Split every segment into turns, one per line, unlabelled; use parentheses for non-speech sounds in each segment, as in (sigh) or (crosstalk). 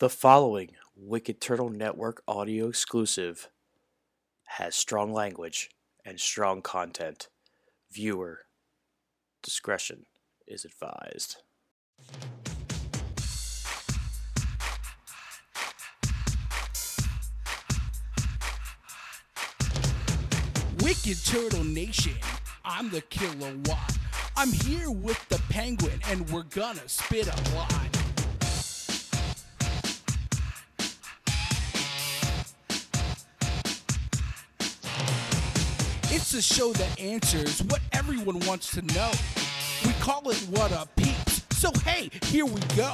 The following Wicked Turtle Network audio exclusive has strong language and strong content. Viewer discretion is advised.
Wicked Turtle Nation, I'm the kilowatt. I'm here with the penguin, and we're gonna spit a lot. It's a show that answers what everyone wants to know. We call it What Up Peeps. So, hey, here we go.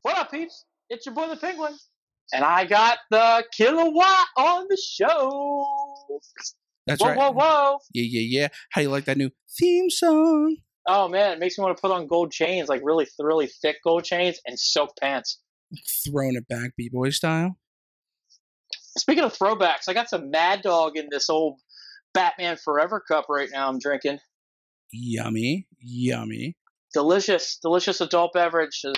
What up, peeps? It's your boy the Penguin, and I got the kilowatt on the show.
That's
whoa,
right.
whoa, whoa!
Yeah, yeah, yeah. How do you like that new theme song?
Oh man, it makes me want to put on gold chains, like really, really thick gold chains, and silk pants.
Throwing it back, b-boy style.
Speaking of throwbacks, I got some Mad Dog in this old Batman Forever cup right now. I'm drinking
Yummy, yummy.
delicious, delicious adult beverages.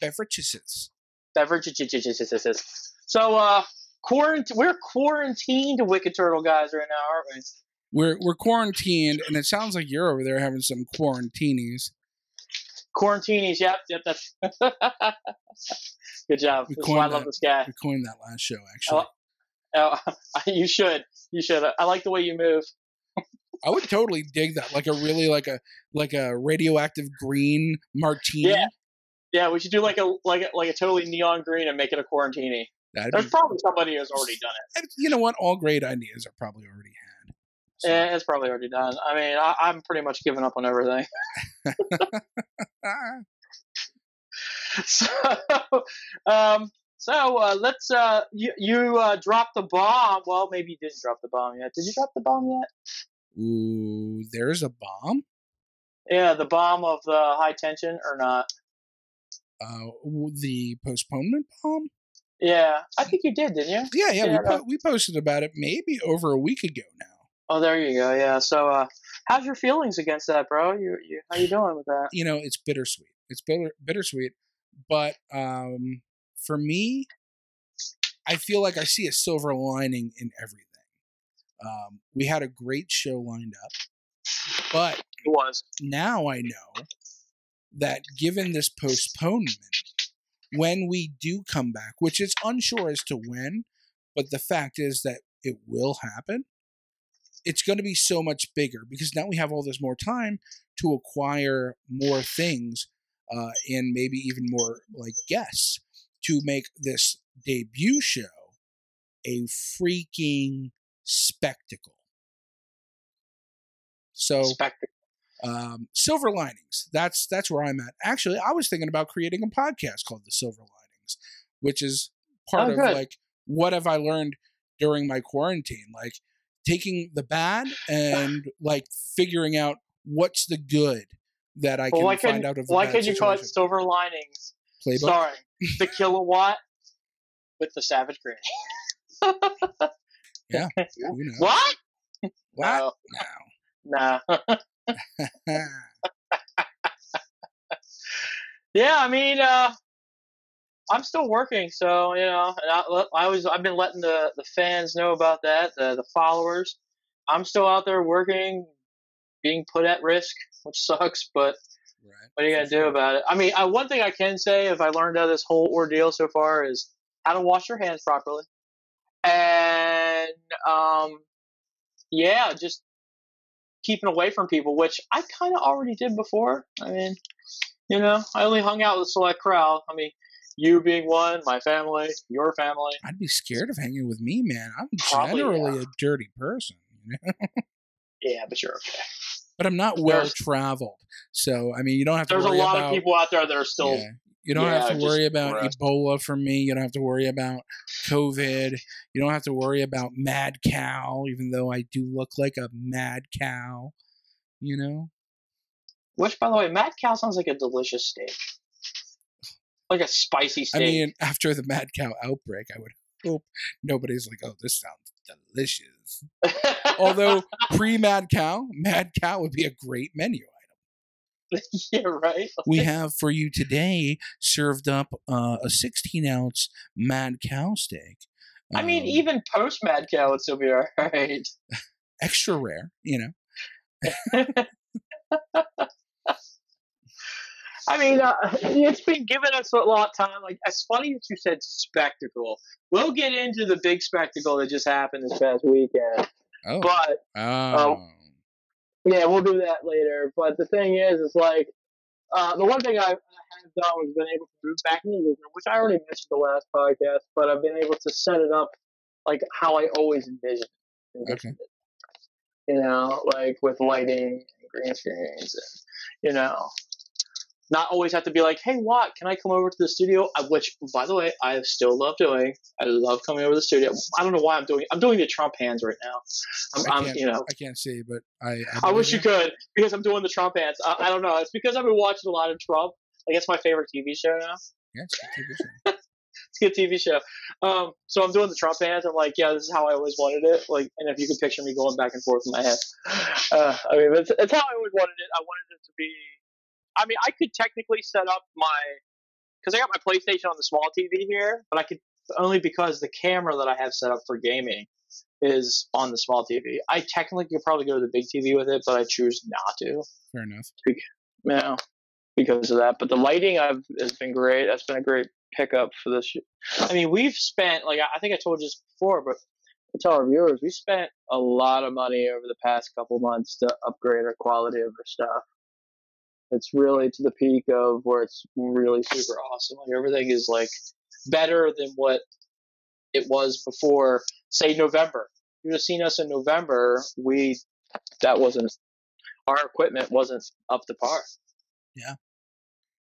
Beverages.
Beverages. So, uh, quarant- we're quarantined, Wicked Turtle guys, right now, aren't we?
We're we're quarantined, and it sounds like you're over there having some quarantinis.
Quarantinis, yep, yep, that's (laughs) good job. Is why I love
that.
this guy.
We coined that last show, actually.
Oh, oh (laughs) you should, you should. I like the way you move.
I would totally dig that, like a really like a like a radioactive green martini.
Yeah. Yeah, we should do like a like a, like a totally neon green and make it a quarantini.
That'd
There's
be,
probably somebody who's already done it.
and you know what? All great ideas are probably already. So,
Yeah, it's probably already done. I mean, I, I'm pretty much giving up on everything. (laughs) (laughs) So, um, so uh, let's. Uh, you you uh, dropped the bomb. Well, maybe you didn't drop the bomb yet. Did you drop the bomb yet?
Ooh, there's a bomb.
Yeah, the bomb of the high tension or not?
Uh, the postponement bomb.
Yeah, I think you did, didn't you?
Yeah, yeah,
Yeah,
we, po- we posted about it maybe over a week ago now.
Oh, there you go. Yeah. So, uh, how's your feelings against that, bro? You, you how you doing with that?
you know, it's bittersweet. It's bitter, bittersweet, but um, for me, I feel like I see a silver lining in everything. Um, we had a great show lined up, but
It was.
now I know that given this postponement, when we do come back, which is unsure as to when, but the fact is that it will happen, it's going to be so much bigger because now we have all this more time to acquire more things uh, and maybe even more like guests to make this debut show a freaking spectacle. So
Spectacle.
um, silver linings. That's that's where I'm at. Actually, I was thinking about creating a podcast called The Silver Linings, which is part
Oh,
of
good.
like what have I learned during my quarantine, like taking the bad and like figuring out what's the good that I
Well,
can find
could
out of the
why could you call it. Silver Linings?
Playbook.
Starring the kilowatt with the Savage Granny.
Yeah. (laughs)
What?
What?
No.
No.
Nah. (laughs) (laughs) Yeah, I mean, uh, I'm still working, so you know, and I, I was I've been letting the the fans know about that, the the followers. I'm still out there working, being put at risk, (laughs) which sucks, but
right.
what are you gonna do about it? I mean, I, one thing I can say, if I learned out of this whole ordeal so far, is how to wash your hands properly, and um, yeah, just keeping away from people, which I kind of already did before. I mean, you know, I only hung out with a select crowd. I mean, you being one, my family, your family.
I'd be scared of hanging with me, man. I'm
Probably,
generally
yeah.
a dirty person. (laughs)
Yeah, but you're okay.
but I'm not well traveled. So I mean, you don't have to.
There's a
worry
lot
about,
of people out there that are still.
Yeah. You don't
yeah,
have to worry about
gross.
Ebola from me. You don't have to worry about COVID. You don't have to worry about mad cow, even though I do look like a mad cow. You know,
Which, by the way, mad cow sounds like a delicious steak, like a spicy steak.
I mean, after the mad cow outbreak, I would hope nobody's like, "Oh, this sounds delicious." (laughs) Although pre Mad Cow, Mad Cow would be a great menu item. (laughs)
yeah, right.
We have for you today served up uh, a 16 ounce Mad Cow steak.
I mean,
Um,
even post Mad Cow would still be all right. (laughs)
extra rare, you know.
I mean, uh, (laughs) it's been giving us a lot of time. Like, it's funny that you said spectacle. We'll get into the big spectacle that just happened this past weekend.
Oh,
But
oh.
yeah, we'll do that later. But the thing is, is like uh, the one thing I, I have done was been able to move back into England, which I already mentioned the last podcast. But I've been able to set it up like how I always envisioned. it. You know, like with lighting and green screens, and you know, not always have to be like, "Hey, Watt, can I come over to the studio?" Which, by the way, I still love doing. I love coming over to the studio. I don't know why I'm doing. I'm doing the Trump hands right now. I'm,
I
I'm
can't,
you know,
I can't see, but I.
I wish you could because I'm doing the Trump hands. I, I don't know. It's because I've been watching a lot of Trump. Like it's my favorite TV show now.
Yeah, it's a good TV show. (laughs)
It's a good TV show. Um, so I'm doing the Trump hands. I'm like, yeah, this is how I always wanted it. Like, and if you could picture me going back and forth in my head, uh, I mean, it's, it's how I always wanted it. I wanted it to be. I mean, I could technically set up my because I got my PlayStation on the small TV here, but I could only because the camera that I have set up for gaming is on the small TV. I technically could probably go to the big TV with it, but I choose not to.
Fair enough.
Yeah, because of that. But the lighting I've has been great. That's been a great pickup for this. I mean, we've spent like I I think I told you this before, but to tell our viewers, we spent a lot of money over the past couple months to upgrade our quality of our stuff. It's really to the peak of where it's really super awesome. Like everything is like better than what it was before, say November. You'd have seen us in November. We that wasn't our equipment wasn't up to par.
Yeah.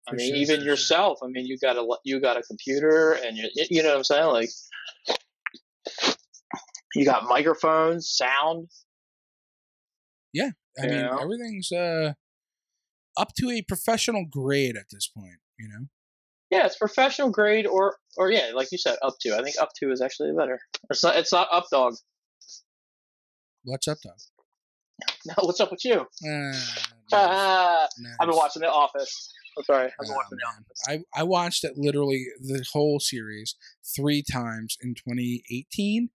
I mean,
sure,
even
sure.
yourself. I mean, you got a you got a computer, and you you know what I'm saying. Like, you got microphones, sound.
Yeah, I mean,
Yeah.
everything's uh up to a professional grade at this point. You know.
Yeah, it's professional grade, or or yeah, like you said, up to. I think up to is actually better. It's not. It's not up dog.
What's up, dog? (laughs)
No, what's up with you?
Uh,
Ah, (laughs)
nice.
I've been watching The Office. I'm sorry, I've been
Oh,
watching The. Office.
I I watched it literally the whole series three times in 2018.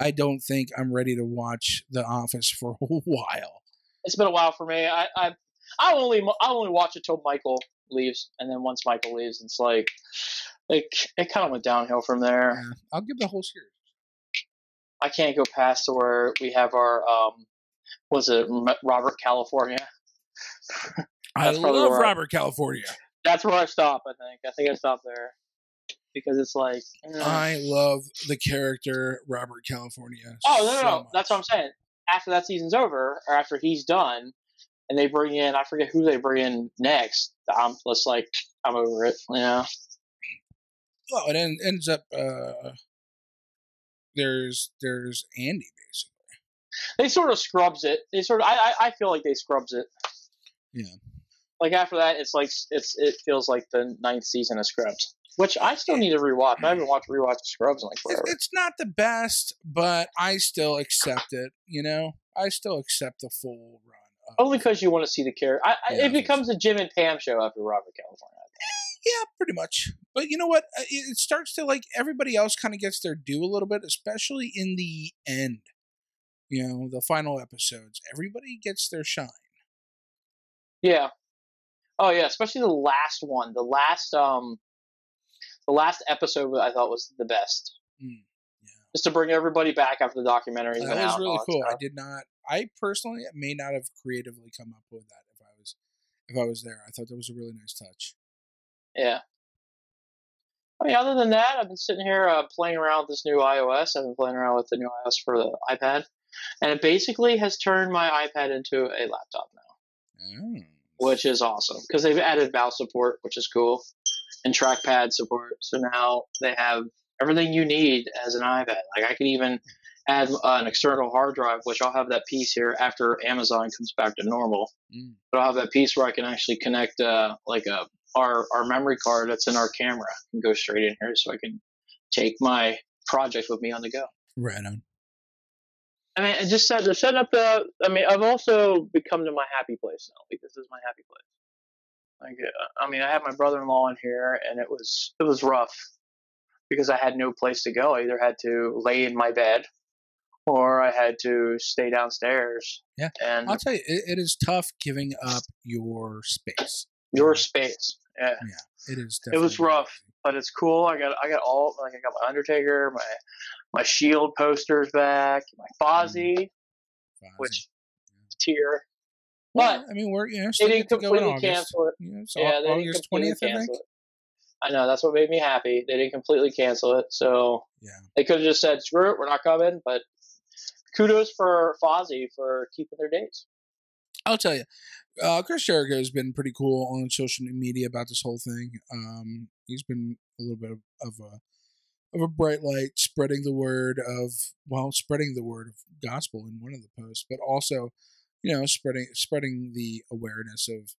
I don't think I'm ready to watch The Office for a (laughs) while.
It's been a while for me. I I I only I only watch it till Michael leaves, and then once Michael leaves, it's like like it kind of went downhill from there.
Uh, I'll give the whole series.
I can't go past to where we have our um, was it Robert California? (laughs)
I love
where I-
Robert California.
That's where I stop. I think. I think I stop there because it's like. eh.
I love the character Robert California.
oh no, no,
so
no! That's what I'm saying. After that season's over, or after he's done, and they bring in I forget who they bring in next. I'm just like I'm over it. You know.
Well, it en- ends up uh, there's there's Andy basically.
They sort of scrubs it. They sort of. I I, I feel like they scrubs it.
Yeah.
Like after that, it's like it's it feels like the ninth season of Scrubs, which I still need to rewatch. I haven't watched rewatched Scrubs in like forever.
It's not the best, but I still accept it. You know, I still accept the full run.
Only because you want to see the character.
Yeah,
it becomes a Jim and Pam show after Robert California.
yeah, pretty much. But you know what? It it starts to like everybody else kind of gets their due a little bit, especially in the end. You know, the final episodes. Everybody gets their shine.
Yeah. Oh yeah, especially the last one. The last um, the last episode I thought was the best.
Mm, yeah.
Just to bring everybody back after the documentary.
that was
out.
really cool. I did not. I personally may not have creatively come up with that if I was if I was there. I thought that was a really nice touch.
Yeah. I mean, other than that, I've been sitting here uh, playing around with this new iOS. I've been playing around with the new iOS for the iPad, and it basically has turned my iPad into a laptop now,
Oh.
which is awesome because they've added mouse support, which is cool, and trackpad support. So now they have everything you need as an iPad. Like I can even add uh, an external hard drive, which I'll have that piece here after Amazon comes back to normal.
Mm.
But I'll have that piece where I can actually connect uh, like a our our memory card that's in our camera and go straight in here, so I can take my project with me on the go.
Right on.
I mean, and just set to set up the. I mean, I've also become to my happy place now. Like this is my happy place. Like, uh, I mean, I had my brother-in-law in here, and it was it was rough because I had no place to go. I either had to lay in my bed, or I had to stay downstairs.
Yeah.
and
I'll tell you, it, it is tough giving up your space.
your space. Yeah,
It is.
It was rough. but it's cool. I got I got all like I got my Undertaker, my my Shield posters back, my mm-hmm. Fozzy,
Fozzy.
which tier.
Well, I mean, we're you know
They didn't
get to go in
completely cancel it.
Yeah, it's
Yeah, they didn't
August
completely
twentieth, I think.
cancel it. I know that's what made me happy. They didn't completely cancel it, so
Yeah.
they could have just said screw it, we're not coming. But kudos for Fozzy for keeping their dates.
I'll tell you, uh, Chris Jericho has been pretty cool on social media about this whole thing. Um, he's been a little bit of, of a of a bright light, spreading the word of well, spreading the word of gospel in one of the posts, but also, you know, spreading spreading the awareness of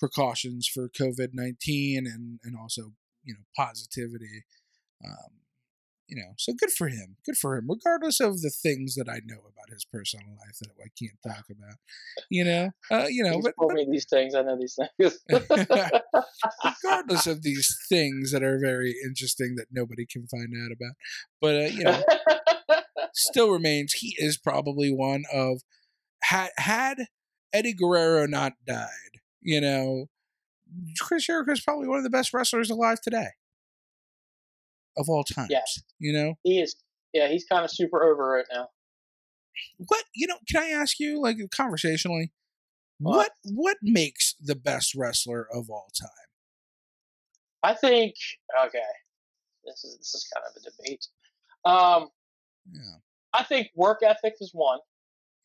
precautions for COVID nineteen and and also you know positivity. Um, you know, so good for him. Good for him, regardless of the things that I know about his personal life that I can't talk about. You know, uh, you know,
He's
but, but
these things. I know these things. (laughs)
regardless of these (laughs) things that are very interesting that nobody can find out about. But uh, you know, still remains he is probably one of had had Eddie Guerrero not died, you know, Chris Jericho is probably one of the best wrestlers alive today of all times.
Yes.
You know
he is. Yeah, he's kind of super over right now.
what? You know, can I ask you, like, conversationally,
What?
what what makes the best wrestler of all time?
I think. Okay, this is this is kind of a debate. Um,
Yeah.
I think work ethic is one,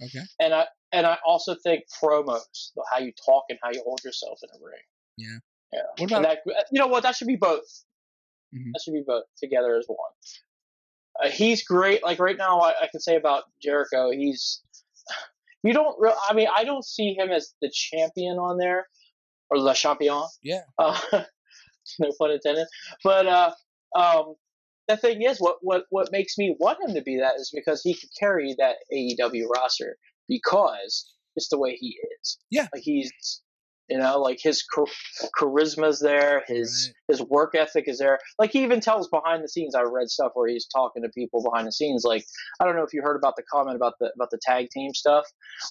Okay.
and I and I also think promos, how you talk and how you hold yourself in a ring.
Yeah.
Yeah.
What
And
about
that, you know what? That should be both.
Mhm.
That should be both together as one. Uh, he's great. Like right now, I, I can say about Jericho, he's. You don't. Re- I mean, I don't see him as the champion on there, or le champion.
Yeah. (laughs)
Uh, no pun intended. But uh, um, the thing is, what what what makes me want him to be that is because he could carry that AEW roster because it's the way he is.
Yeah.
Like he's, you know, like his char- charisma's there, his his work ethic is there. Like he even tells behind the scenes. I read stuff where he's talking to people behind the scenes. Like I don't know if you heard about the comment about the about the tag team stuff.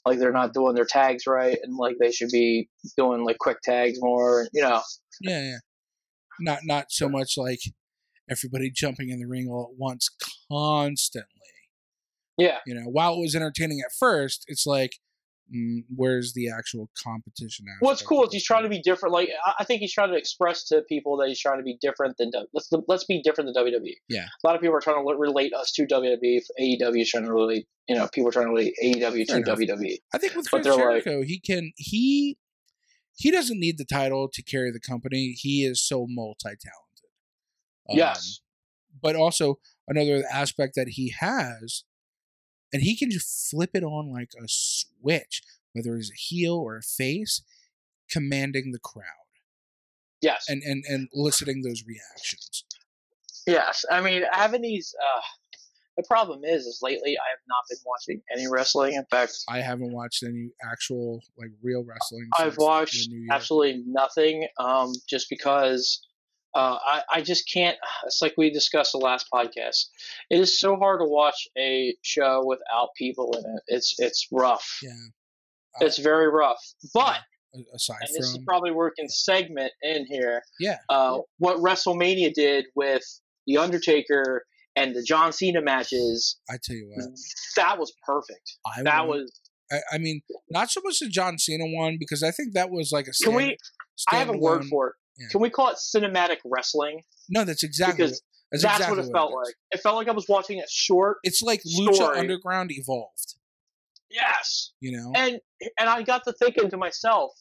Like they're not doing their tags right, and like they should be doing like quick tags more. You know.
Yeah, yeah. Not not so much like everybody jumping in the ring all at once constantly.
Yeah.
You know, while it was entertaining at first, it's like, where's the actual competition?
What's cool is he's trying to be different. Like I- I think he's trying to express to people that he's trying to be different than let's let's be different than WWE.
Yeah.
a lot of people are trying to relate us to WWE. AEW is trying to relate, you know, people are trying to relate AEW
Fair
to
enough.
WWE.
I think with Chris
they're like-
he can he he doesn't need the title to carry the company. He is so multi-talented. Um,
yes,
but also another aspect that he has, and he can just flip it on like a switch, whether it's a heel or a face, commanding the crowd
yes,
and and and eliciting those reactions.
yes. I mean, having these. Uh, the problem is, is lately I have not been watching any wrestling. In fact,
I haven't watched any actual like real wrestling.
I've watched absolutely nothing, um, just because uh, I, I just can't. It's like we discussed the last podcast. It is so hard to watch a show without people in it. It's it's rough.
Yeah.
It's very rough. But
A- aside
and this is probably working segment in here.
yeah,
Uh, what WrestleMania did with the Undertaker and the John Cena matches,
I tell you what,
that was perfect.
I
That
want-
was.
I, I mean, not so much the John Cena one because I think that was like a.
Can we? I have a word for it.
Yeah.
Can we call it cinematic wrestling?
No, that's exactly.
Because
what, that's,
That's
exactly
what it felt
is.
like. It felt like I was watching a short.
It's like Lucha
story.
Underground evolved.
Yes,
You know,
and and I got to thinking to myself,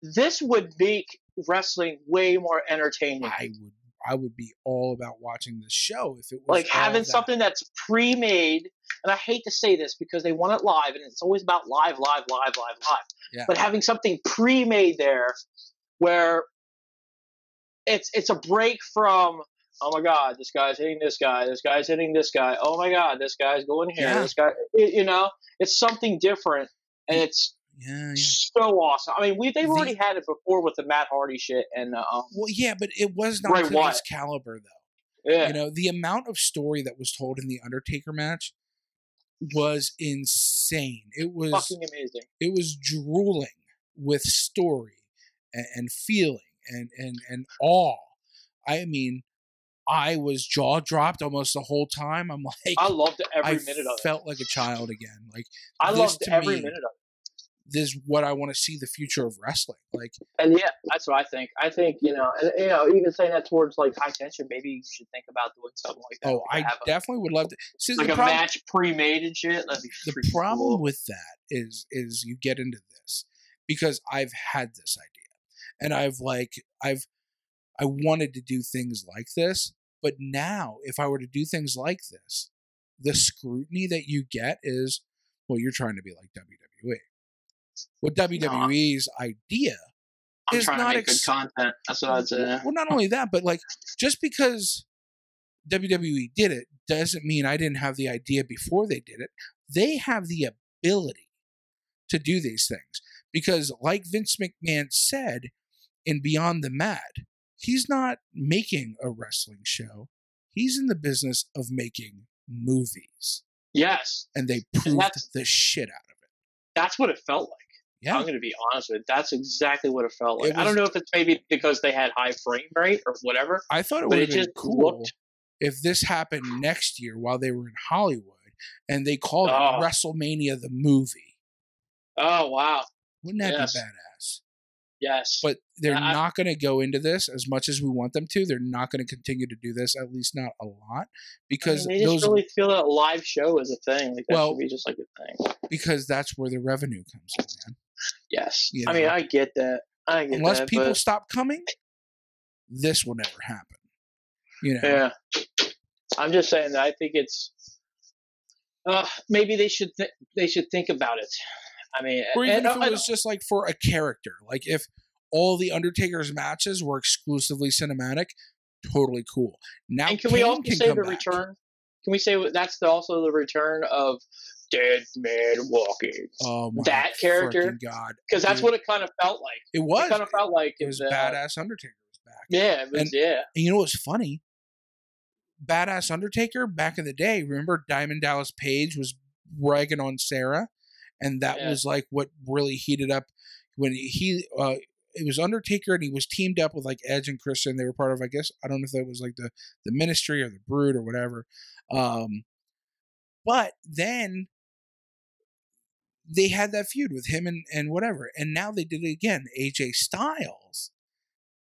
this would make wrestling way more entertaining.
I would I would be all about watching this show if it was
like having
that.
something that's pre-made. And I hate to say this because they want it live, and it's always about live, live, live, live, live.
Yeah.
But having something pre-made there, where it's it's a break from Oh my God, this guy's hitting this guy. This guy's hitting this guy. Oh my God, this guy's going here.
Yeah.
This guy, it- you know, it's something different, and it's
Yeah, yeah.
so awesome. I mean, we they've
The-
already had it before with the Matt Hardy shit, and uh,
Well, yeah, but it was not to
Wyatt.
this caliber though.
yeah,
You know, the amount of story that was told in the Undertaker match was insane. It was
fucking amazing.
it was drooling with story and, and feeling and, and and awe. I mean, I was jaw dropped almost the whole time. I'm (laughs) like,
I loved every
I
minute of it.
felt like a child again. Like
I loved every
me-
minute of it.
this is what I want to see the future of wrestling. Like,
And yeah, that's what I think. I think you know, and you know, even saying that towards like high tension, maybe you should think about doing something like that.
oh, I
have a,
definitely would love to see
like
the
a
problem.
match pre-made and shit. That'd be
the problem
cool.
with that is is you get into this because I've had this idea and I've like I've I wanted to do things like this, but now if I were to do things like this, the scrutiny that you get is well, you're trying to be like WWE. What WWE's idea
I'm
is
trying to
not
make
ex-
good content. That's what I'd say.
well, not only that, but like just because WWE did it doesn't mean I didn't have the idea before they did it. They have the ability to do these things because, like Vince McMahon said in Beyond the Mat, he's not making a wrestling show. He's in the business of making movies,
Yes,
and they proved
that's-
the shit out of it.
that's what it felt like.
Yeah,
I'm going to be honest with you. That's exactly what it felt like.
It
I don't know if it's maybe because they had high frame rate or whatever,
I thought it would have been
just
cool.
looked.
if this happened next year while they were in Hollywood and they called it
Oh.
WrestleMania the movie.
Oh wow,
Wouldn't that
Yes.
be badass?
Yes.
But they're
I-
not going to go into this as much as we want them to. They're not going to continue to do this, at least not a lot,
I
because
mean, they just really feel that live show is a thing. Like that
Well-
should be just like a thing.
because that's where the revenue comes in, man.
Yes,
you
I mean. I get that. I get
Unless
that.
people
but,
stop coming, this will never happen. You know,
yeah, I'm just saying that I think it's. Uh, maybe they should th- they should think about it. I mean,
or even if it was just like for a character, like if all the Undertaker's matches were exclusively cinematic, totally cool. Now
and can we
Kane
also
can
say the
back.
return? Can we say that's the, also the return of Dead Man Walking?
Oh my
that character?
god!
Because that's what it kind of felt like.
It was.
It kind of felt like
it was
uh,
badass Undertaker was back.
Yeah, it was,
And-
yeah.
And you know what's funny? Badass Undertaker back in the day. Remember Diamond Dallas Page was ragging on Sarah, and that
Yeah.
was like what really heated up when he. uh it was Undertaker and he was teamed up with like Edge and Christian. They were part of, I guess, I don't know if that was like the the Ministry or the Brood or whatever. Um, but then they had that feud with him and and whatever, and now they did it again. AJ Styles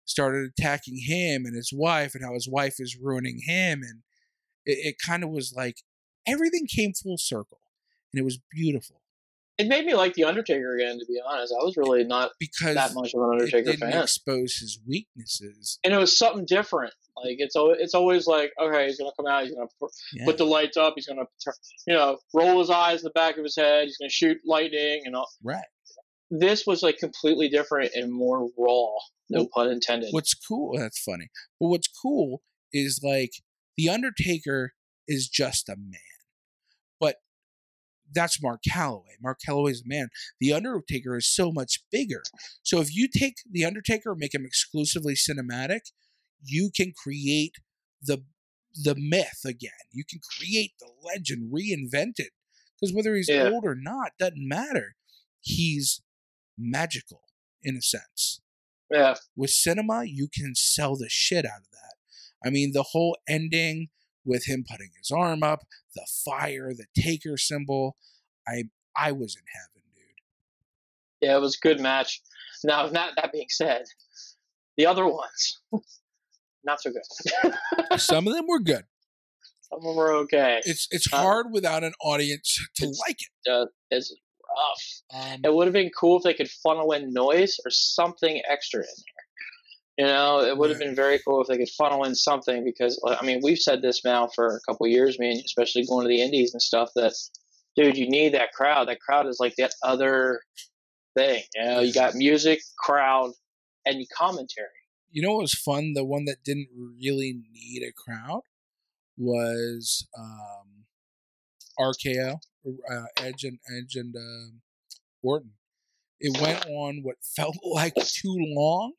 started attacking him and his wife and how his wife is ruining him and it, it kind of was like everything came full circle and it was beautiful
It made me like the Undertaker again. To be honest, I was really not
because
that much of an Undertaker it
didn't
fan,
expose his weaknesses
and it was something different. Like it's always it's always like okay, he's gonna come out, he's gonna put,
yeah.
put the lights up, he's gonna you know roll his eyes in the back of his head, he's gonna shoot lightning and all.
right
This was like completely different and more raw. No
Well,
pun intended.
what's cool that's funny but what's cool is like the undertaker is just a man that's mark calaway. Mark calaway's a man. The undertaker is so much bigger. So if you take the undertaker and make him exclusively cinematic you can create the the myth again. You can create the legend reinvent it. Because whether he's
Yeah.
old or not doesn't matter. He's magical in a sense.
Yeah,
with cinema, you can sell the shit out of that. I mean, the whole ending with him putting his arm up, the fire, the taker symbol. I I was in heaven, dude.
yeah, it was a good match. Now, not that being said, the other ones (laughs) not so good. (laughs)
Some of them were good.
Some of them were okay.
It's it's
Uh,
hard without an audience to like it.
uh, it's rough.
Um,
It would have been cool if they could funnel in noise or something extra in there. You know, it would have been very cool if they could funnel in something because, I mean, we've said this now for a couple of years, man, especially going to the indies and stuff. That, dude, you need that crowd. That crowd is like that other thing. You know, you got music, crowd, and commentary.
You know what was fun? The one that didn't really need a crowd was um, RKO, uh, Edge and Edge and um Orton. It went on what felt (laughs) like too long.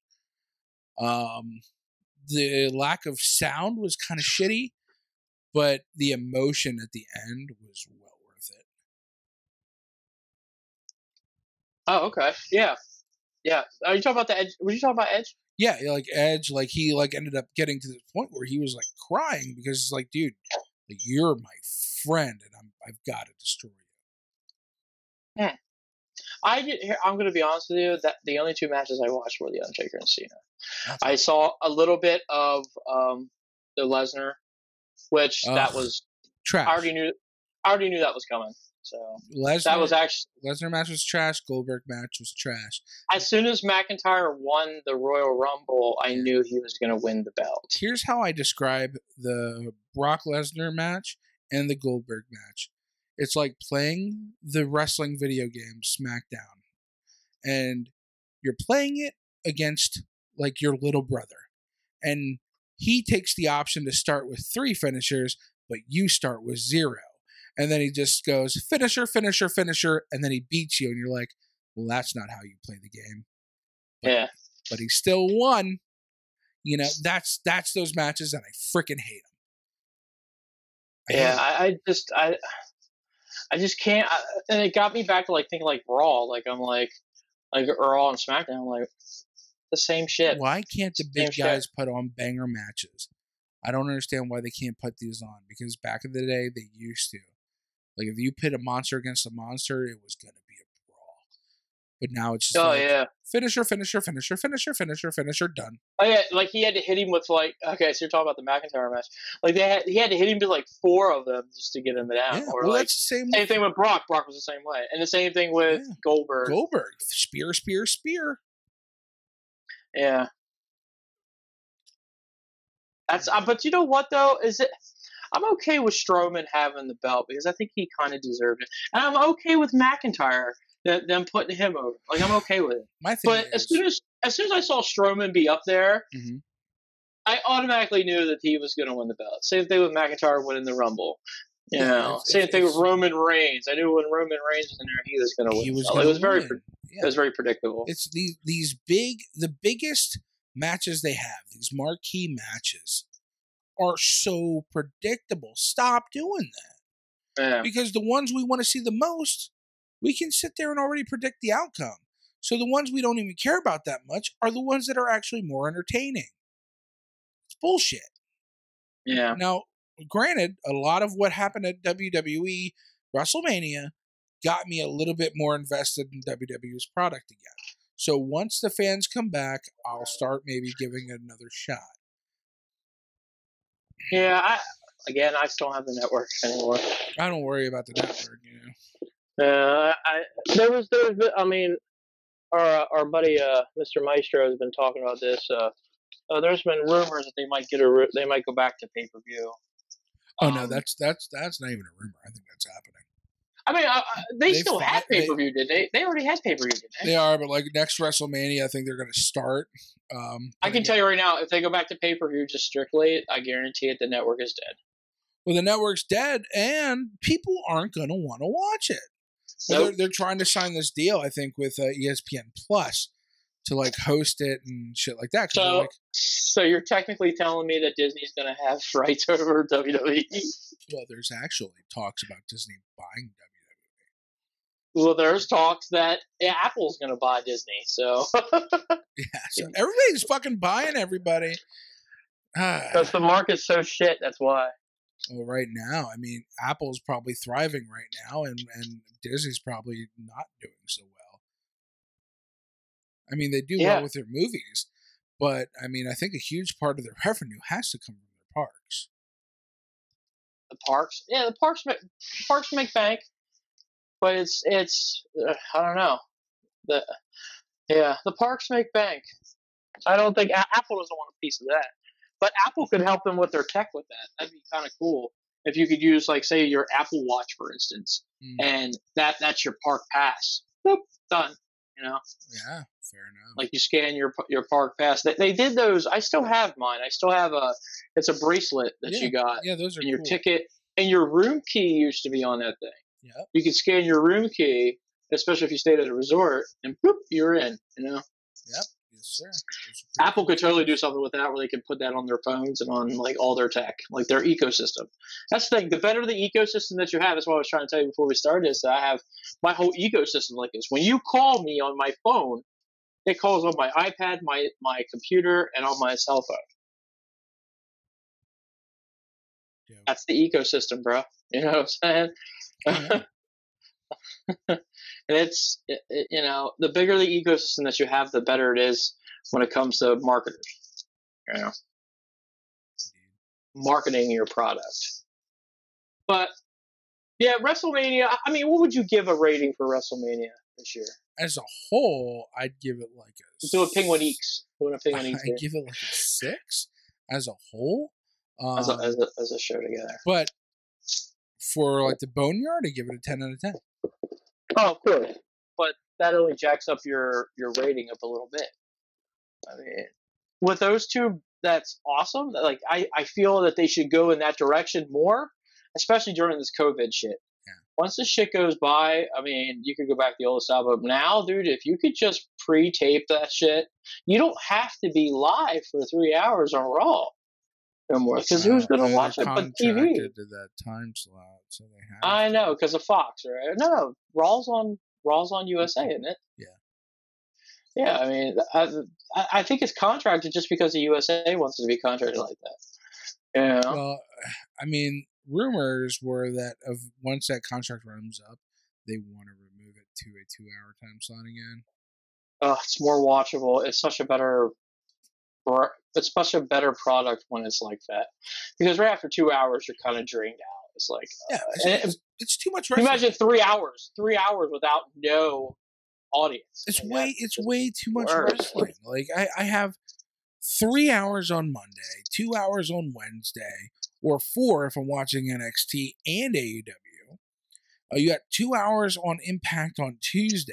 Um, the lack of sound was kind of shitty, but the emotion at the end was well worth it.
Oh, okay. Yeah. Yeah. Are you talking about the Edge? Were you talking about Edge?
Yeah, like Edge, like he like ended up getting to the point where he was like crying because it's like, dude, like you're my friend, and I'm I've got to destroy you.
I did, here, I'm going to be honest with you. That the only two matches I watched were the Undertaker and Cena.
That's
I saw a little bit of um, the Lesnar, which that was
trash.
I already knew. I already knew that was coming. So
Lesnar,
that was actually
Lesnar match was trash. Goldberg match was trash.
as soon as McIntyre won the Royal Rumble, I knew he was going to win the belt.
Here's how I describe the Brock Lesnar match and the Goldberg match. It's like playing the wrestling video game SmackDown, and you're playing it against like your little brother, and he takes the option to start with three finishers, but you start with zero. And then he just goes finisher, finisher, finisher, and then he beats you, and you're like, well, that's not how you play the game. But-
Yeah.
But he still won. You know, that's that's those matches, and I freaking hate them.
Yeah, I, I just I I just can't. I, and it got me back to like thinking like Raw. Like I'm like like Raw and SmackDown. I'm like the same shit.
Why can't the
Same
big
shit.
guys put on banger matches? I don't understand why they can't put these on because back in the day they used to. Like if you pit a monster against a monster, it was gonna be a brawl. But now it's just
Oh
like
yeah.
finisher, finisher, finisher, finisher, finisher, finisher, done.
Oh yeah, like he had to hit him with like okay, so you're talking about the McIntyre match. Like they had he had to hit him with like four of them just to get him down.
Yeah,
or
well
like
that's the same
same thing with Brock. Brock was the same way, and the same thing with
Yeah.
Goldberg.
Goldberg. Spear, spear, spear.
Yeah. That's uh, but you know what though is it. I'm okay with Strowman having the belt because I think he kind of deserved it, and I'm okay with McIntyre th- them putting him over. Like I'm okay with it.
My thing
But
is,
as soon as as soon as I saw Strowman be up there,
Mhm.
I automatically knew that he was going to win the belt. Same thing with McIntyre winning the Rumble. You
Yeah,
know,
if-
same
if-
thing with Roman Reigns. I knew when Roman Reigns was in there, he was going to win.
he was gonna
it was very pre-
Yeah.
it was very predictable.
it's these these big the biggest matches they have these marquee matches are so predictable stop doing that
yeah.
because the ones we want to see the most we can sit there and already predict the outcome. So the ones we don't even care about that much are the ones that are actually more entertaining. It's bullshit.
Yeah.
now granted a lot of what happened at wwe wrestlemania got me a little bit more invested in wwe's product again. So once the fans come back i'll start maybe giving it another shot.
Yeah, I, again, I still have the network anymore.
i don't worry about the network you know
Uh, I there was there was I mean, our our buddy uh, Mr. Maestro has been talking about this. Uh, uh, there's been rumors that they might get a they might go back to pay per view.
oh no
Um,
that's that's that's not even a rumor i think that's happening
I mean, uh, they,
They
still
fi-
had pay per view, did they? They already had pay per view, didn't they?
they are but like next wrestlemania i think they're going to start um
I can tell you right now, if they go back to pay per view just strictly, I guarantee it, the network is dead.
well the network's dead and people aren't going to want to watch it Well, they're, they're trying to sign this deal, I think, with uh, ESPN Plus to like host it and shit like that.
So,
like,
so you're technically telling me that Disney's going to have (laughs) rights over? WWE?
well, there's actually talks about Disney buying WWE.
Well, there's talks that Apple's going to buy Disney. So (laughs)
Yeah, so everybody's fucking buying everybody. (sighs)
Because the market's so shit, that's why.
Well, right now, I mean, Apple's probably thriving right now, and and Disney's probably not doing so well. I mean, they do
Yeah.
well with their movies, but I mean, I think a huge part of their (laughs) revenue has to come from their parks.
the parks. Yeah, the parks make parks make bank, but it's it's uh, I don't know. The yeah, the parks make bank. I don't think Apple doesn't want a piece of that, but Apple could help them with their tech with that. That'd be kind of cool if you could use like say your Apple Watch for instance,
Mm.
and that that's your park pass. Boop, done. You know,
Yeah, fair enough.
like you scan your your park pass. They, they did those. I still have mine. I still have a. It's a bracelet that you got,
yeah, those are
and your
cool.
ticket and your room key used to be on that thing.
Yep.
You could scan your room key, especially if you stayed at a resort, and boop, you're in. You know,
Yep. Those
Apple could totally do something with that, where they could put that on their phones and on like all their tech, like their ecosystem. That's the thing. The better the ecosystem that you have, that's what I was trying to tell you before we started. Is that I have my whole ecosystem like this. When you call me on my phone, it calls on my iPad, my my computer, and on my cell phone.
Yeah.
That's the ecosystem, bro. You know what I'm saying? (laughs) and it's it, it- you know the bigger the ecosystem that you have, the better it is when it comes to marketers. You know, marketing your product. But yeah, WrestleMania. I- I mean, what would you give a rating for WrestleMania this year?
As a whole, I'd give it like a.
Do a Penguin Eeks. Doing a Penguin Eeks (laughs)
I'd give it like a six as a whole. Um,
as a, as, a, as a show together.
but for like the Boneyard, I give it a ten out of ten.
Oh, of course. But that only jacks up your your rating up a little bit. I mean, with those two, that's awesome. Like, I I feel that they should go in that direction more, especially during this COVID shit.
Yeah.
Once this shit goes by, I mean, you could go back to the old style, but now, dude, if you could just pre-tape that shit, you don't have to be live for three hours on Raw no more. Because who's
Uh,
gonna watch it but TV?
to that time slot, so they have.
I know because of Fox, right? No, no, Raw's on Raw's on USA, isn't it?
Yeah.
Yeah, I mean, I, I- I think it's contracted just because the USA wants it to be contracted like that. Yeah.
Well, (sighs) I mean, rumors were that of once that contract runs up, they want to remove it to a two-hour time slot again.
oh, it's more watchable. It's such a better, it's such a better product when it's like that. Because right after two hours, you're kind of drained out. It's like,
Yeah,
uh,
it's, it's, too much. Wrestling.
imagine three hours, three hours without no audience.
It's way it's way too much
worse.
wrestling. Like I, I have three hours on Monday, two hours on Wednesday, or four if I'm watching NXT and AEW. Uh, you got two hours on Impact on Tuesday,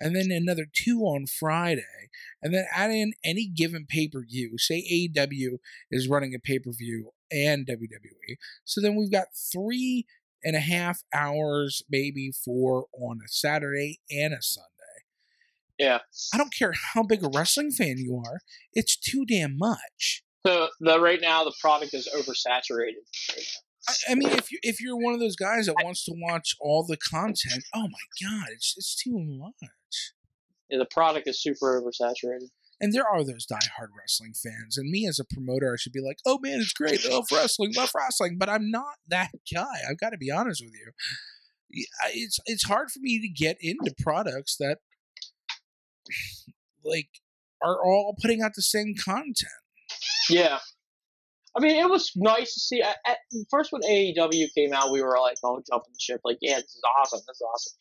and then another two on Friday, and then add in any given pay per view. Say AEW is running a pay per view and WWE, so then we've got three and a half hours, maybe four on a Saturday and a Sunday.
Yeah.
I don't care how big a wrestling fan you are, it's too damn much.
So the right now the product is oversaturated.
I, I mean, if you if you're one of those guys that wants to watch all the content, oh my god, it's it's too much.
Yeah, the product is super oversaturated.
And there are those diehard wrestling fans, and me as a promoter, I should be like, "Oh man, it's great, love wrestling, love wrestling," but I'm not that guy. I've got to be honest with you. It's it's hard for me to get into products that like are all putting out the same content.
Yeah. I mean, it was nice to see. At, at first, when AEW came out, we were like, "Oh, jumping the ship!" Like, yeah, this is awesome. This is awesome.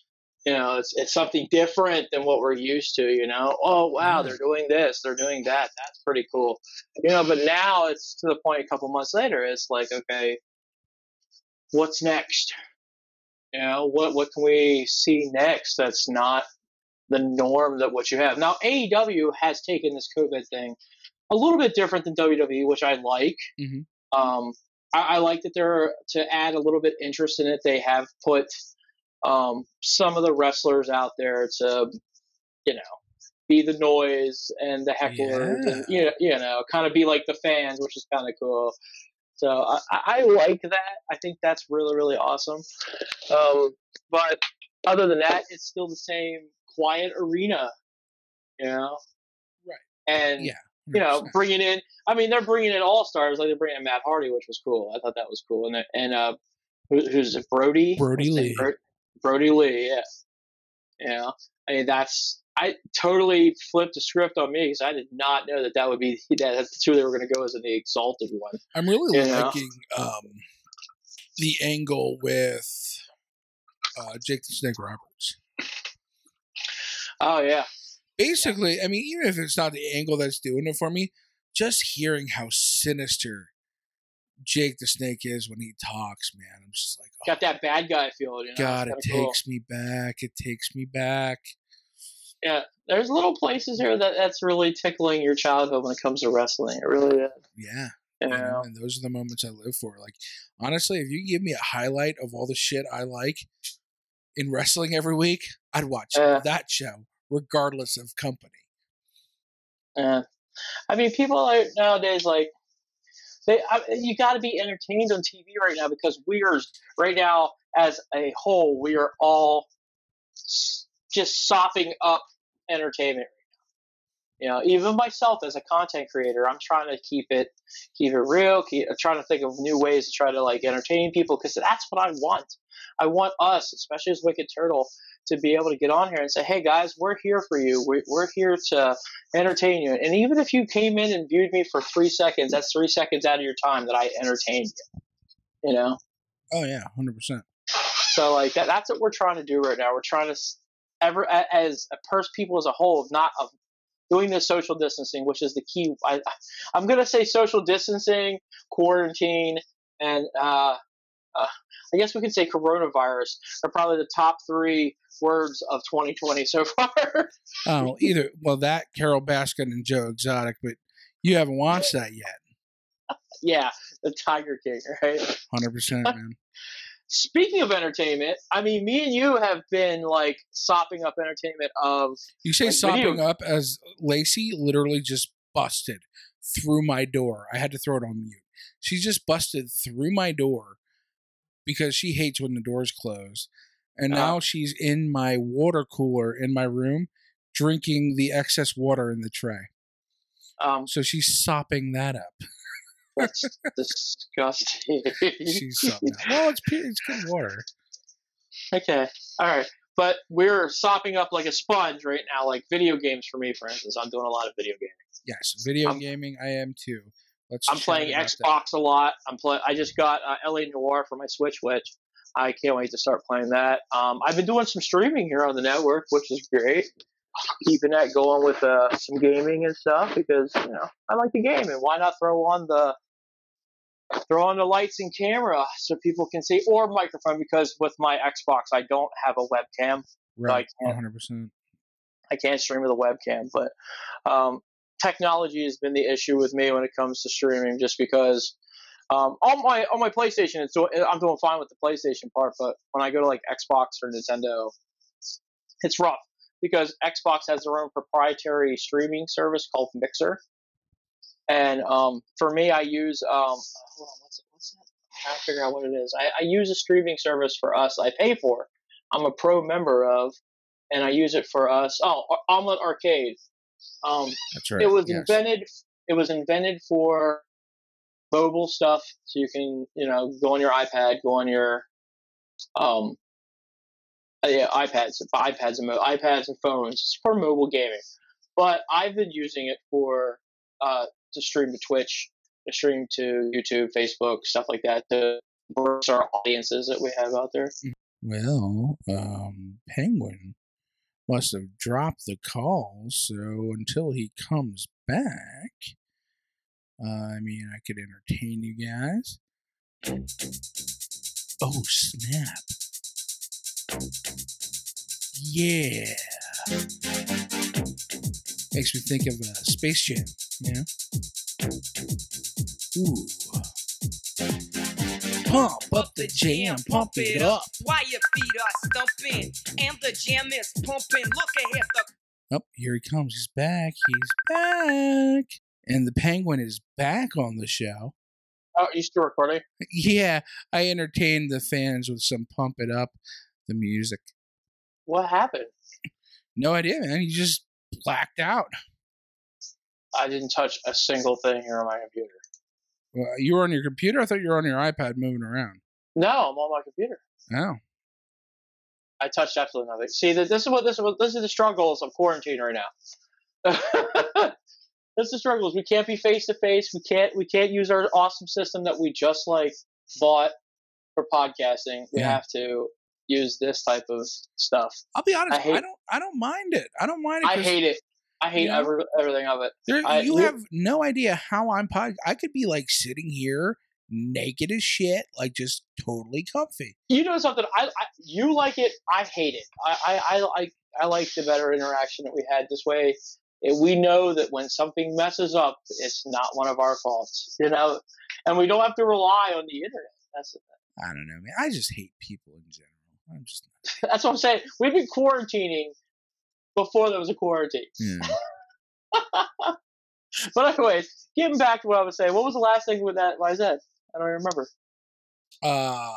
You know, it's it's something different than what we're used to. You know, oh wow, they're mm. doing this, they're doing that. That's pretty cool. You know, but now it's to the point. A couple months later, it's like, okay, what's next? You know, what what can we see next? That's not the norm that what you have now. AEW has taken this COVID thing a little bit different than WWE, which I like.
Mhm.
Um, I, I like that they're to add a little bit interest in it. They have put um, some of the wrestlers out there to, you know, be the noise and the hecklers, and you know, you know, kind of be like the fans, which is kind of cool. So I, I I like that. I think that's really really awesome. Um, but other than that, it's still the same quiet arena, you know.
Right.
And
Yeah.
You know, bringing in. I mean, they're bringing in all stars. Like they're bringing in Matt Hardy, which was cool. I thought that was cool. And and uh, who, who's it? Brodie?
Brodie
What's his name?
Lee.
Bro- Brodie Lee. Yeah. You know, I mean, that's I totally flipped the script on me because I did not know that that would be (laughs) that that's who they were going to go as in the exalted one.
I'm really
Yeah.
liking um, the angle with uh, Jake the Snake Roberts.
Oh yeah,
Basically, I mean, even if it's not the angle that's doing it for me, just hearing how sinister Jake the Snake is when he talks, man, I'm just like, oh,
got that oh. bad guy feel. You know,
God, it
kinda cool.
takes me back. It takes me back.
Yeah, there's little places here that that's really tickling your childhood when it comes to wrestling. It really is.
Yeah.
You
know, and those are the moments I live for. Like, honestly, if you give me a highlight of all the shit I like in wrestling every week, I'd watch
Yeah.
that show, regardless of company.
Yeah. I mean, people are nowadays like they. I, you got to be entertained on TV right now because we are right now as a whole we are all just sopping up entertainment. right now. You know, even myself as a content creator, I'm trying to keep it keep it real. Keep, I'm trying to think of new ways to try to like entertain people because that's what I want. I want us, especially as Wicked Turtle, to be able to get on here and say, "Hey guys, we're here for you. We're, we're here to entertain you. And even if you came in and viewed me for three seconds, that's three seconds out of your time that I entertained you. You know,
Oh, yeah, 100%.
so like that, that's what we're trying to do right now. We're trying to ever as a person, people as a whole, of not of doing this social distancing, which is the key. I, I'm gonna say social distancing, quarantine, and uh, uh, I guess we could say coronavirus are probably the top three words of 2020 so (laughs) far.
Oh, either, well, that, Carole Baskin, and Joe Exotic, but you haven't watched that yet.
yeah, the Tiger King, right?
100%, (laughs) man.
Speaking of entertainment, I mean, me and you have been like sopping up entertainment of
You say
Like
sopping
video-
up as Lacey literally just busted through my door. I had to throw it on mute. She just busted through my door because she hates when the doors close. And
Oh.
now she's in my water cooler in my room drinking the excess water in the tray.
um,
So she's sopping that up.
that's disgusting.
She's sopping that. Well, it's it's good water.
okay, all right, but we're sopping up like a sponge right now, like video games for me, for instance. I'm doing a lot of video gaming.
Yes, video
I'm-
gaming. I am too. Let's.
I'm playing
about that.
Xbox a lot. I'm play. I just got uh, LA Noire for my Switch, which I can't wait to start playing that. Um, I've been doing some streaming here on the network, which is great. (laughs) Keeping that going with uh, some gaming and stuff because you know I like the game, and why not throw on the throw on the lights and camera so people can see, or microphone because with my Xbox I don't have a webcam.
Right, 100. percent
I can't stream with a webcam, but um, technology has been the issue with me when it comes to streaming, just because um, on my on my PlayStation, it's I'm doing fine with the PlayStation part, but when I go to like Xbox or Nintendo, it's rough because Xbox has their own proprietary streaming service called Mixer, and um, for me, I use um, on, what's it, what's that? I'm trying to figure out what it is. I, I use a streaming service for us. I pay for. I'm a pro member of, and I use it for us. Oh, Omlet Arcade. Um,
That's right.
it was
yes.
invented. It was invented for mobile stuff, so you can you know go on your iPad, go on your um uh, yeah iPads, iPads and mo- iPads and phones. It's for mobile gaming, but I've been using it for uh to stream to Twitch, to stream to YouTube, Facebook, stuff like that to burst our audiences that we have out there.
Well, um, Penguin must have dropped the call, so until he comes back, uh, I mean, I could entertain you guys. Oh, snap. Yeah. Makes me think of uh, Space Jam, you know? Ooh. Pump up the jam, pump it up.
While your feet are stumping and the jam is pumping. Look ahead, the
Oh, here he comes. He's back. He's back. And the penguin is back on the show.
Oh, you still recording?
Yeah, I entertained the fans with some pump it up, the music.
What happened?
No idea, man. He just blacked out.
I didn't touch a single thing here on my computer.
You were on your computer? I thought you were on your iPad moving around.
No, I'm on my computer.
Oh.
I touched absolutely nothing. See, this is what this is what this is the struggles of quarantine right now. (laughs) this is the struggles. We can't be face to face. We can't we can't use our awesome system that we just like bought for podcasting. We
Yeah.
have to use this type of stuff.
I'll be honest,
I
I, don't I don't mind it. I don't mind it.
I hate it. I hate
You know?
every, everything of it.
There,
I-
you have no idea how I'm pod I could be like sitting here naked as shit, like just totally comfy.
You know something? I, I you like it. I hate it. I I I I, I like the better interaction that we had this way. It, we know that when something messes up, it's not one of our faults, you know, and we don't have to rely on the internet. That's the thing.
I don't know, man. I just hate people in general. I'm just (laughs)
That's what I'm saying. We've been quarantining before there was a quarantine.
yeah. (laughs)
But anyways, getting back to what I was saying, what was the last thing with that said? I don't remember.
Uh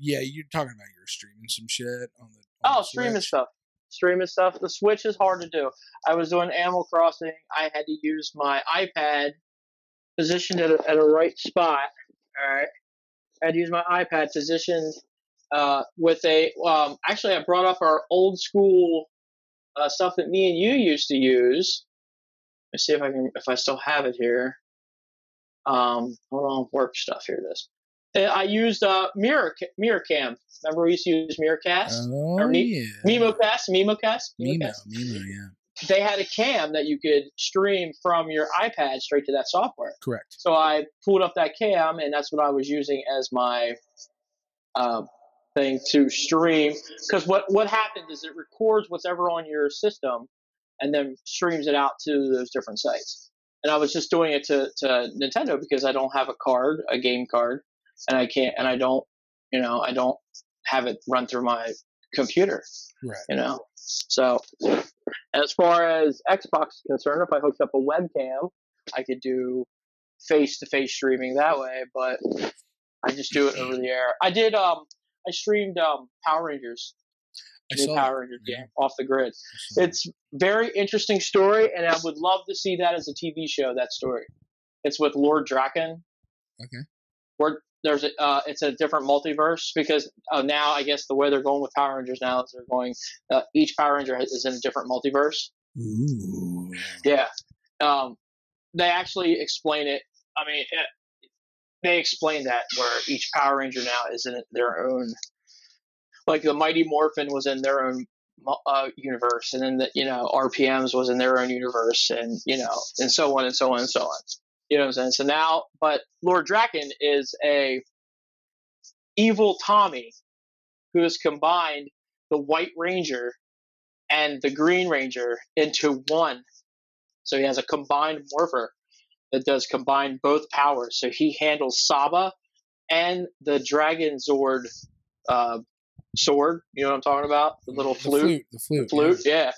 yeah, you're talking about you're streaming some shit on the. on
Oh,
the
streaming stuff. Streaming stuff. The Switch is hard to do. I was doing Animal Crossing. I had to use my iPad positioned at a, at a right spot. All right. I had to use my iPad positioned uh, with a. Um, actually, I brought up our old school uh, stuff that me and you used to use. Let's see if I can if I still have it here. Um, hold on, work stuff. Here it is. Uh, I used uh, Mirror Ca- Mirror Cam. Remember we used to use Mirrorcast.
Oh
Or me-
yeah.
MemoCast, MemoCast,
Mimo,
MemoCast.
Mimo, yeah.
They had a cam that you could stream from your iPad straight to that software.
Correct.
So I pulled up that cam, and that's what I was using as my uh, thing to stream. Because what what happens is it records whatever on your system, and then streams it out to those different sites. And I was just doing it to, to Nintendo because I don't have a card, a game card, and I can't, and I don't, you know, I don't have it run through my computer
Right.
you know. So, as far as Xbox is concerned, if I hooked up a webcam, I could do face-to-face streaming that way. But I just do it over the air. I did. Um, I streamed um Power Rangers,
I
new Power Rangers
yeah.
game off the grid.
I saw that.
It's very interesting story, and I would love to see that as a TV show. That story. It's with Lord Drakkon.
Okay.
Where there's a, uh, it's a different multiverse because uh, now I guess the way they're going with Power Rangers now is they're going uh, each Power Ranger is in a different multiverse.
Ooh.
Yeah. Um, they actually explain it. I mean, it, they explain that where each Power Ranger now is in their own. Like the Mighty Morphin was in their own uh, universe, and then the you know RPMs was in their own universe, and you know, and so on and so on and so on. You know what I'm saying? So now, but Lord Drakkon is a evil Tommy who has combined the White Ranger and the Green Ranger into one. So he has a combined morpher that does combine both powers. So he handles Saba and the Dragon Zord uh, sword. You know what I'm talking about? The little
The
flute.
flute. The flute.
Flute, yeah.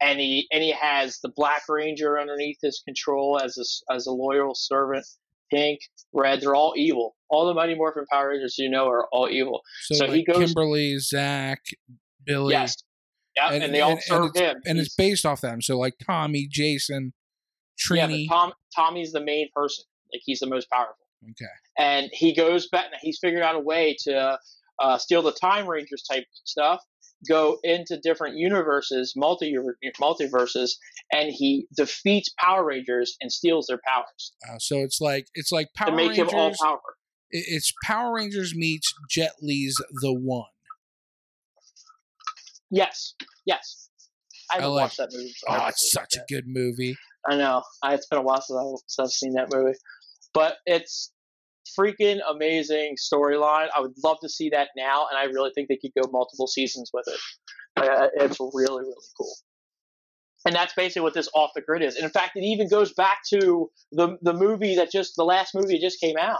And he and he has the Black Ranger underneath his control as a, as a loyal servant. Pink, red, they're all evil. All the Mighty Morphin Power Rangers you know are all evil.
So,
So
like
he goes-
Kimberly, Zack, Billy.
Yes. Yeah, and, they all serve
it's,
him.
And it's based off them. So like Tommy, Jason,
yeah, but Tom Tommy's the main person. Like he's the most powerful.
okay.
and he goes back. He's figured out a way to uh, steal the Time Rangers type stuff, go into different universes, multi multiverses, and he defeats Power Rangers and steals their powers
Uh, so it's like it's like Power
to make
Rangers.
him all powerful.
it- It's Power Rangers meets Jet Li's The One.
Yes, yes. I
I like-
watched that movie. so
Oh, it's such a good movie.
I know. It's been a while since, I, since I've seen that movie, but it's freaking amazing storyline. I would love to see that now, and I really think they could go multiple seasons with it. Uh, it's really, really cool. And that's basically what this off the grid is. And in fact, it even goes back to the the movie that just the last movie that just came out.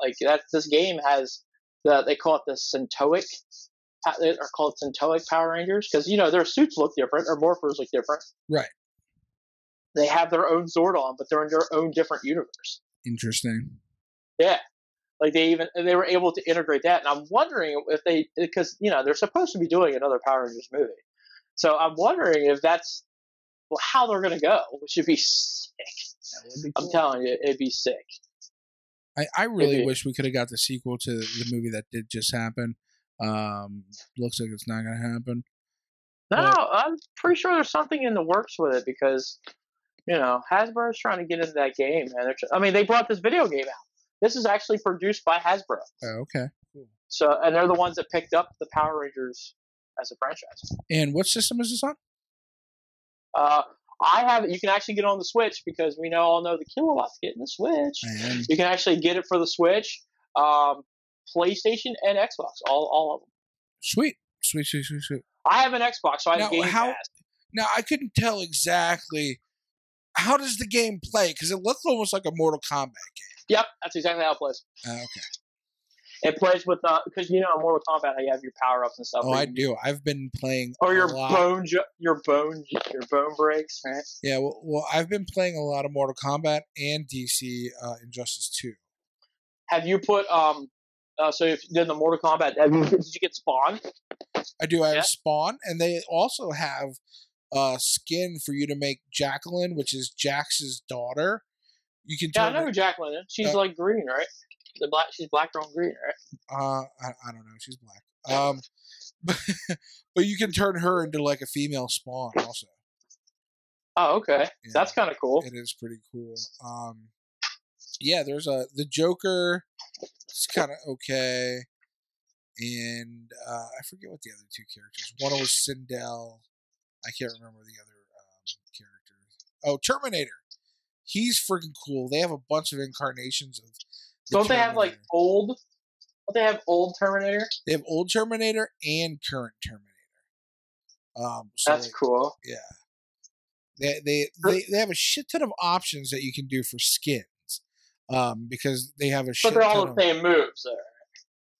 Like that, this game has the they call it the Centoic, are called Centoic Power Rangers because you know their suits look different, or morphers look different.
Right.
They have their own Zordon, but they're in their own different universe.
Interesting.
Yeah. Like they even they were able to integrate that, and I'm wondering if they because you know they're supposed to be doing another Power Rangers movie, so I'm wondering if that's well, how they're gonna go, which would be sick. I'm telling you, it'd be sick.
I, I really
Maybe.
wish we could have got the sequel to the movie that did just happen. Um, looks like it's not going to happen.
No,
But-
I'm pretty sure there's something in the works with it because you know Hasbro's trying to get into that game, man. They're tr- I mean, they brought this video game out. This is actually produced by Hasbro,
Oh, okay.
so and they're the ones that picked up the Power Rangers as a franchise.
And what system is this on?
Uh, I have it. You can actually get it on the Switch because we know all know the kilowatts getting the Switch.
And
You can actually get it for the Switch, um, PlayStation, and Xbox. All all of them.
sweet, sweet, sweet, sweet, sweet.
I have an Xbox, so I have
Now,
Game
how-
Pass.
Now I couldn't tell exactly how does the game play because it looks almost like a Mortal Kombat game.
Yep, that's exactly how it plays.
Uh, okay.
It plays with uh, because you know in Mortal Kombat how you have your power ups and stuff.
Oh, I do. I've been playing
Or
a
your
lot.
bone, ju- your bone, your bone breaks, right?
Yeah, well, well, I've been playing a lot of Mortal Kombat and DC uh, Injustice 2.
Have you put um? Uh, so if you did the Mortal Kombat, you, did you get Spawn?
I do. I have
Yeah.
Spawn, and they also have uh, skin for you to make Jacqueline, which is Jax's daughter. You can
Yeah, I know
her-
who Jacqueline is. She's
Uh,
like green, right? The black, she's black or green, right?
Uh, I, I don't know. She's black. Um, (laughs) but, but you can turn her into like a female Spawn. Also,
Oh, okay,
Yeah.
that's kind of cool.
it is pretty cool. Um, yeah, there's a the Joker. It's kind of okay, and uh, I forget what the other two characters. One was Sindel. I can't remember the other um, characters. Oh, Terminator. He's freaking cool. They have a bunch of incarnations of. the
Don't they have like old? Don't they have old Terminator?
They have old Terminator and current Terminator. Um, so
That's
like,
cool.
Yeah. They, they they they have a shit ton of options that you can do for skins. Um, because they have a shit
But they're all
ton
the
of
same moves there.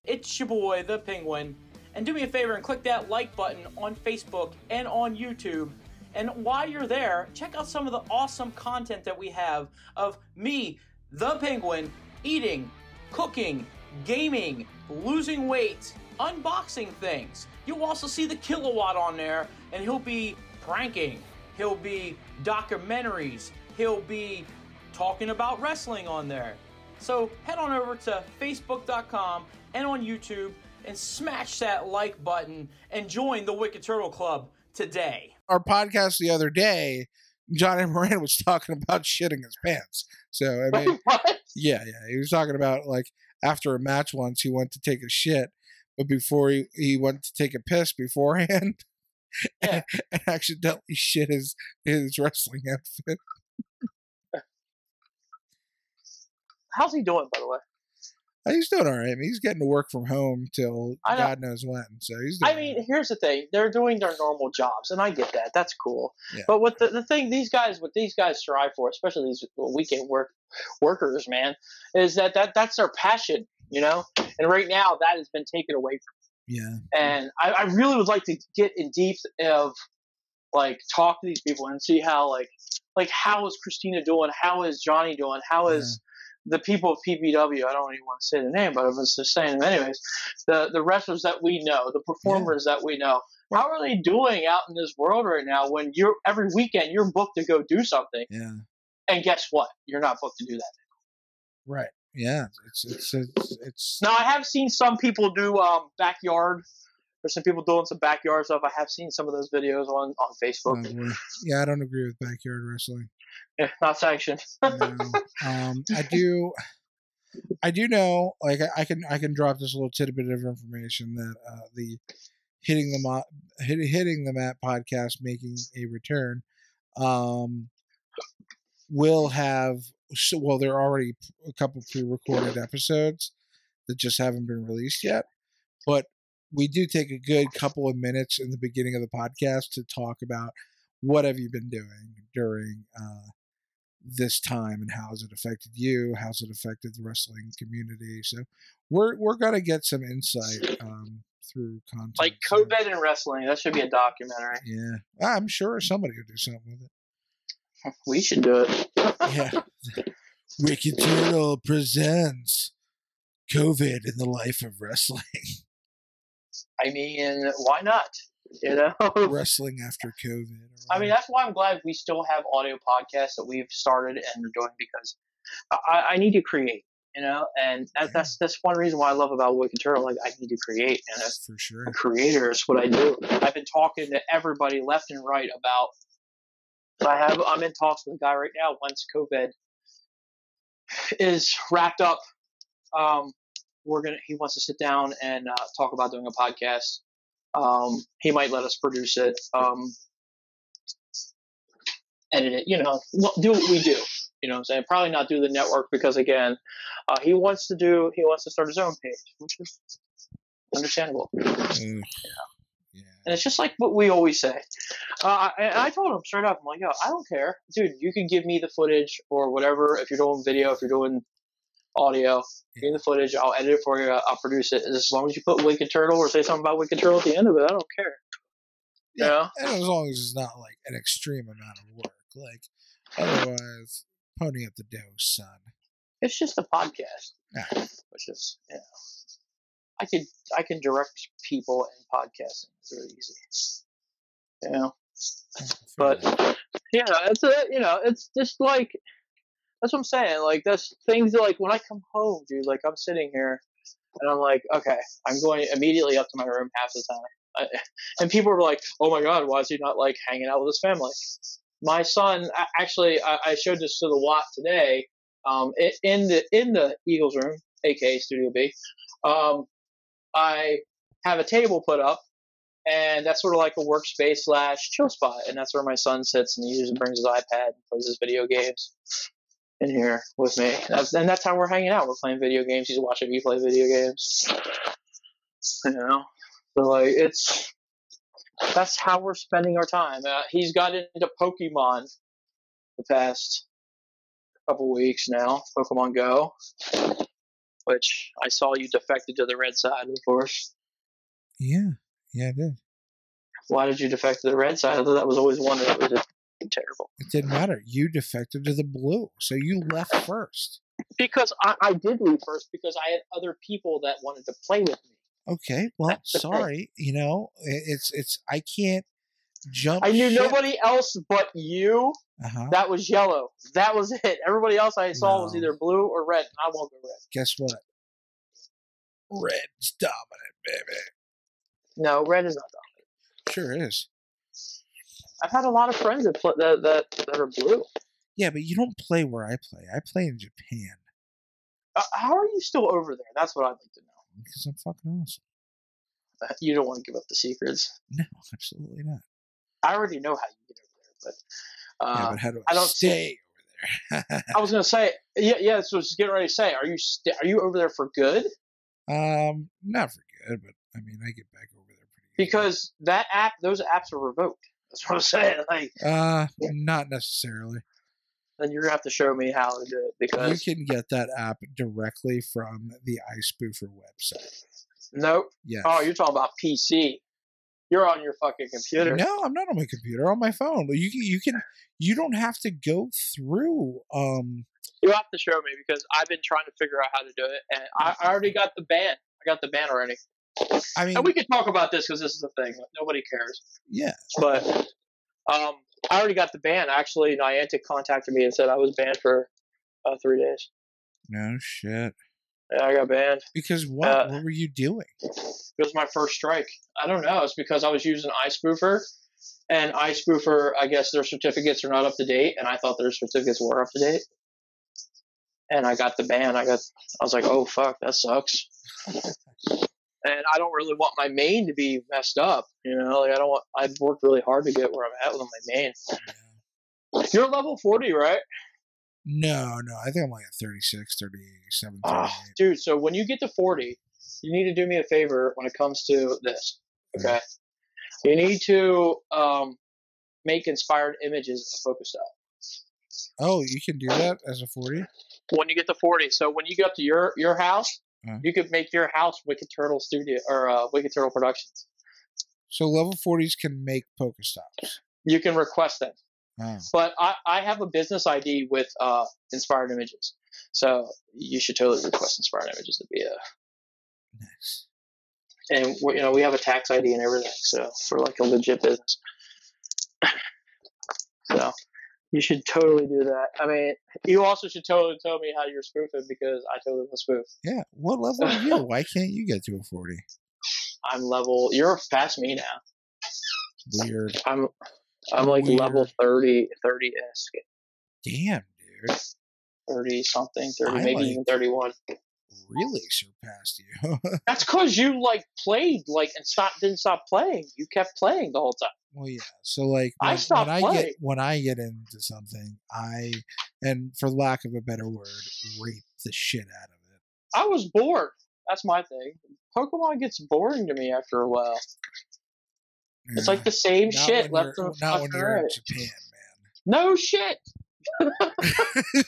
It's your boy, the Penguin. And do me a favor and click that like button on Facebook and on YouTube. And while you're there, check out some of the awesome content that we have of me, the Penguin, eating, cooking, gaming, losing weight, unboxing things. You'll also see the kilowatt on there, and he'll be pranking. He'll be documentaries. He'll be talking about wrestling on there. So head on over to facebook.com and on YouTube and smash that like button and join the Wicked Turtle Club today.
our podcast the other day. Johnny Moran was talking about shitting his pants. So I (laughs) mean,
what?
yeah, yeah, he was talking about like after a match once he went to take a shit, but before he he went to take a piss beforehand. (laughs)
Yeah.
and accidentally shit his his wrestling outfit.
How's he doing, by the way?
Uh, He's doing all right. I mean, he's getting to work from home till. God knows when. So he's. Doing
I mean, here's the thing: they're doing their normal jobs, and I get that. That's cool.
Yeah.
But what the, the thing these guys, what these guys strive for, especially these weekend work workers, man, is that, that that's their passion, you know. And right now, that has been taken away from.
yeah.
And I, I really would like to get in deep of like talk to these people and see how like like how is Christina doing? How is Johnny doing? How is the people of PPW? I don't even want to say the name, but I was just saying them anyways. The the wrestlers that we know, the performers that we know, how are they doing out in this world right now? When you're every weekend you're booked to go do something,
yeah,
and guess what? You're not booked to do that.
right. Yeah, it's it's it's, it's
Now I have seen some people do um, backyard. There's some people doing some backyard stuff. I have seen some of those videos on on Facebook.
yeah. I don't agree with backyard wrestling.
Yeah, not sanctioned. (laughs)
No. um, I do, I do know. Like I, I can, I can drop this little tidbit of information that uh, the hitting the mo- hit, hitting the mat podcast making a return. Um, will have so, well, there are already a couple pre-recorded episodes that just haven't been released yet, but we do take a good couple of minutes in the beginning of the podcast to talk about what have you been doing during uh, this time and how has it affected you how's it affected the wrestling community so we're we're gonna get some insight um, through content
like COVID and wrestling. That should be a documentary.
yeah i'm sure somebody will do something with it (laughs)
We should do it.
yeah wicked turtle presents covid in the life of wrestling (laughs)
I mean, why not? You know. (laughs)
wrestling after covid or
I mean, that's why I'm glad we still have audio podcasts that we've started and are doing because I, I need to create. You know, and that, that's that's one reason why I love about Wicked Turtle. Like, I need to create, and as
for sure
a creator, is what I do. I've been talking to everybody left and right about. I have. I'm in talks with a guy right now. Once COVID is wrapped up, um, we're gonna. He wants to sit down and uh, talk about doing a podcast. Um, he might let us produce it, um, edit it. You know, do what we do. You know what I'm saying? Probably not do the network because again, uh, he wants to do. He wants to start his own page, which is understandable.
Yeah
And it's just like what we always say. Uh, and I told him straight up, I'm like, yo, I don't care, dude. You can give me the footage or whatever. If you're doing video, if you're doing audio, give me the footage. I'll edit it for you. I'll produce it. As long as you put Wicked Turtle or say something about Wicked Turtle at the end of it, I don't care. You
Yeah.
know?
And as long as it's not like an extreme amount of work. Like otherwise pony up the dough, son.
It's just a podcast,
Yeah.
which is, you know, I could I can direct people in podcasting. It's really easy. You know, but yeah, it's a you know, it's just like that's what I'm saying. Like that's things that, like when I come home, dude. Like I'm sitting here and I'm like, okay, I'm going immediately up to my room half the time. I, (laughs) and people are like, oh my god, why is he not like hanging out with his family? My son, actually, I, showed this to the Watt today. Um, i- in the in the Eagles room, aka Studio B, um, I have a table put up, and that's sort of like a workspace slash chill spot, and that's where my son sits, and he usually brings his iPad and plays his video games in here with me. That's, and that's how we're hanging out. We're playing video games. He's watching me play video games. You know, but like it's that's how we're spending our time. Uh, he's got into Pokemon the past couple weeks now. Pokemon Go, which I saw you defected to the red side, of course.
Yeah. Yeah, I did.
Why did you defect to the red side? I thought that was always one that was terrible.
It didn't matter. You defected to the blue, so you left first.
Because I, I did leave first because I had other people that wanted to play with me.
Okay, well, sorry. You know, it's it's I can't jump.
I knew
ship.
nobody else but you
Uh-huh.
that was yellow. That was (laughs) it. Everybody else I saw was either blue or red, and I won't go red.
Guess what? Red's dominant, baby.
No, red is not dominant.
Sure is.
I've had a lot of friends that pl- that, that that are blue.
Yeah, but you don't play where I play. I play in Japan
Uh, how are you still over there? That's what I'd like to know.
because I'm fucking awesome.
Uh, You don't want to give up the secrets.
No, (laughs) absolutely not.
I already know how you get over there, but uh,
yeah, but how do
I
I,
don't see-
stay over there?
I was (laughs) gonna say, yeah, yeah. So I was just getting ready to say, are you st- are you over there for good?
um, not for good, but I mean, I get back over there pretty good.
Because that app, those apps are revoked. That's what I'm saying. Like,
uh, not necessarily.
then you're gonna have to show me how to do it because You
can get that app directly from the iSpoofer website.
nope.
Yes.
Oh, you're talking about PC. You're on your fucking computer.
No, I'm not on my computer. On my phone. You can. You can. You don't have to go through. Um.
You have to show me because I've been trying to figure out how to do it, and I, I already got the ban. I got the ban already,
I mean,
and we can talk about this because this is a thing. Nobody cares.
yeah.
But um, I already got the ban. Actually, Niantic contacted me and said I was banned for uh, three days.
No shit.
Yeah, I got banned.
Because what?
Uh,
what were you doing?
It was my first strike. I don't know. It's because I was using iSpoofer, and iSpoofer, I guess their certificates are not up to date, and I thought their certificates were up to date. And I got the ban. I got. I was like, oh fuck, that sucks. And I don't really want my main to be messed up. You know, like I don't want. I've worked really hard to get where I'm at with my main.
Yeah.
You're level forty, right?
No, no. I think I'm like at 36, 37,
Ah,
38.
dude, so when you get to 40, you need to do me a favor when it comes to this. Okay. You need to um, make inspired images of Pokestop.
Oh, you can do that as a 40?
When you get to 40, so when you up to your your house,
Uh.
you could make your house Wicked Turtle Studio or uh, Wicked Turtle Productions.
So level 40s can make Pokestops.
You can request them.
Oh.
But I, I have a business ID with uh, inspired images. So you should totally request inspired images to be a
Nice.
and we- you know we have a tax ID and everything, so we're like a legit business. (clears throat) So you should totally do that. I mean, you also should totally tell me how you're spoofing because I totally will spoof.
Yeah. What level are you? Why can't you get to a 40?
I'm level. You're past me now.
Weird.
I'm I'm like
Weird.
level 30, 30 esque,
Damn, dude.
30 something, 30,
I
maybe
like-
even 31.
Really surpassed you. (laughs)
That's because you like played like and stop didn't stop playing. You kept playing the whole time.
well, yeah. So like
I stopped
when I
playing.
get when I get into something, I and for lack of a better word, rape the shit out of it.
I was bored. That's my thing. Pokemon gets boring to me after a while. It's like the same
Not
shit left
not when you're in. Japan,
No shit. (laughs)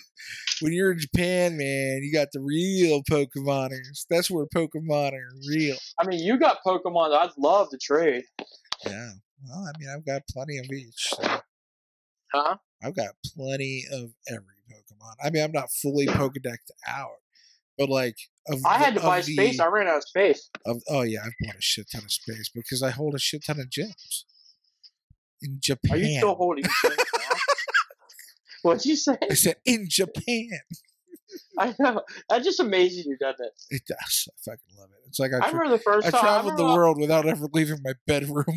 when you're in Japan, man, you got the real Pokemoners. That's where Pokemon are real.
I mean, you got Pokemon. that I'd love to trade.
Yeah. Well, I mean, I've got plenty of each. So
Huh?
I've got plenty of every Pokemon. I mean, I'm not fully Pokedexed out, but like, of
I had to buy
the-
space. I ran out of space.
Of, oh yeah, I've bought a shit ton of space because I hold a shit ton of gems in Japan.
Are you still holding? What'd you say?
I said in Japan. (laughs)
I know. That just amazes you, doesn't it?
It does. I fucking love it. It's like I,
I remember the first
I
time.
traveled the
remember-
world without ever leaving my bedroom. (laughs)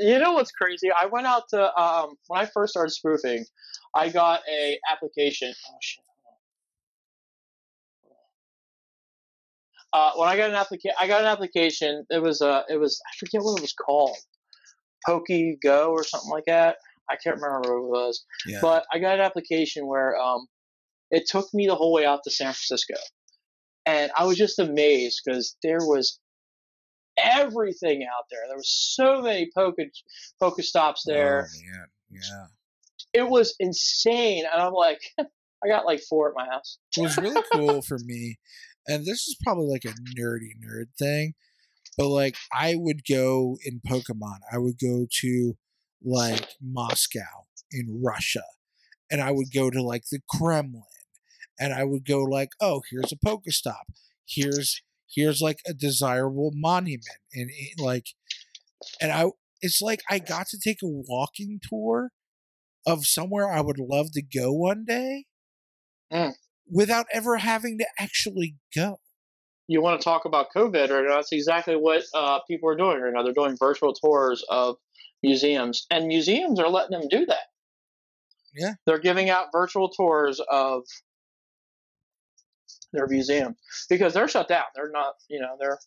You know what's crazy? I went out to um when I first started spoofing, I got a application. Oh shit. Uh, when I got an application, I got an application. It was uh, it was I forget what it was called, Pokey Go or something like that. I can't remember what it was,
yeah.
but I got an application where um, it took me the whole way out to San Francisco, and I was just amazed because there was everything out there. There was so many Poke stops there.
Oh, man. Yeah.
It was insane, and I'm like, (laughs) I got like four at my house.
It was really cool for (laughs) me, and this is probably like a nerdy nerd thing, but like I would go in Pokemon, I would go to like Moscow in Russia, and I would go to like the Kremlin, and I would go like, oh, here's a Pokestop, here's here's like a desirable monument, and it, like, and I it's like I got to take a walking tour of somewhere I would love to go one day without ever having to actually go.
You want to talk about COVID right now? That's exactly what uh, people are doing right now. They're doing virtual tours of museums, and museums are letting them do that.
Yeah.
they're giving out virtual tours of their museum because they're shut down. They're not, you know, they're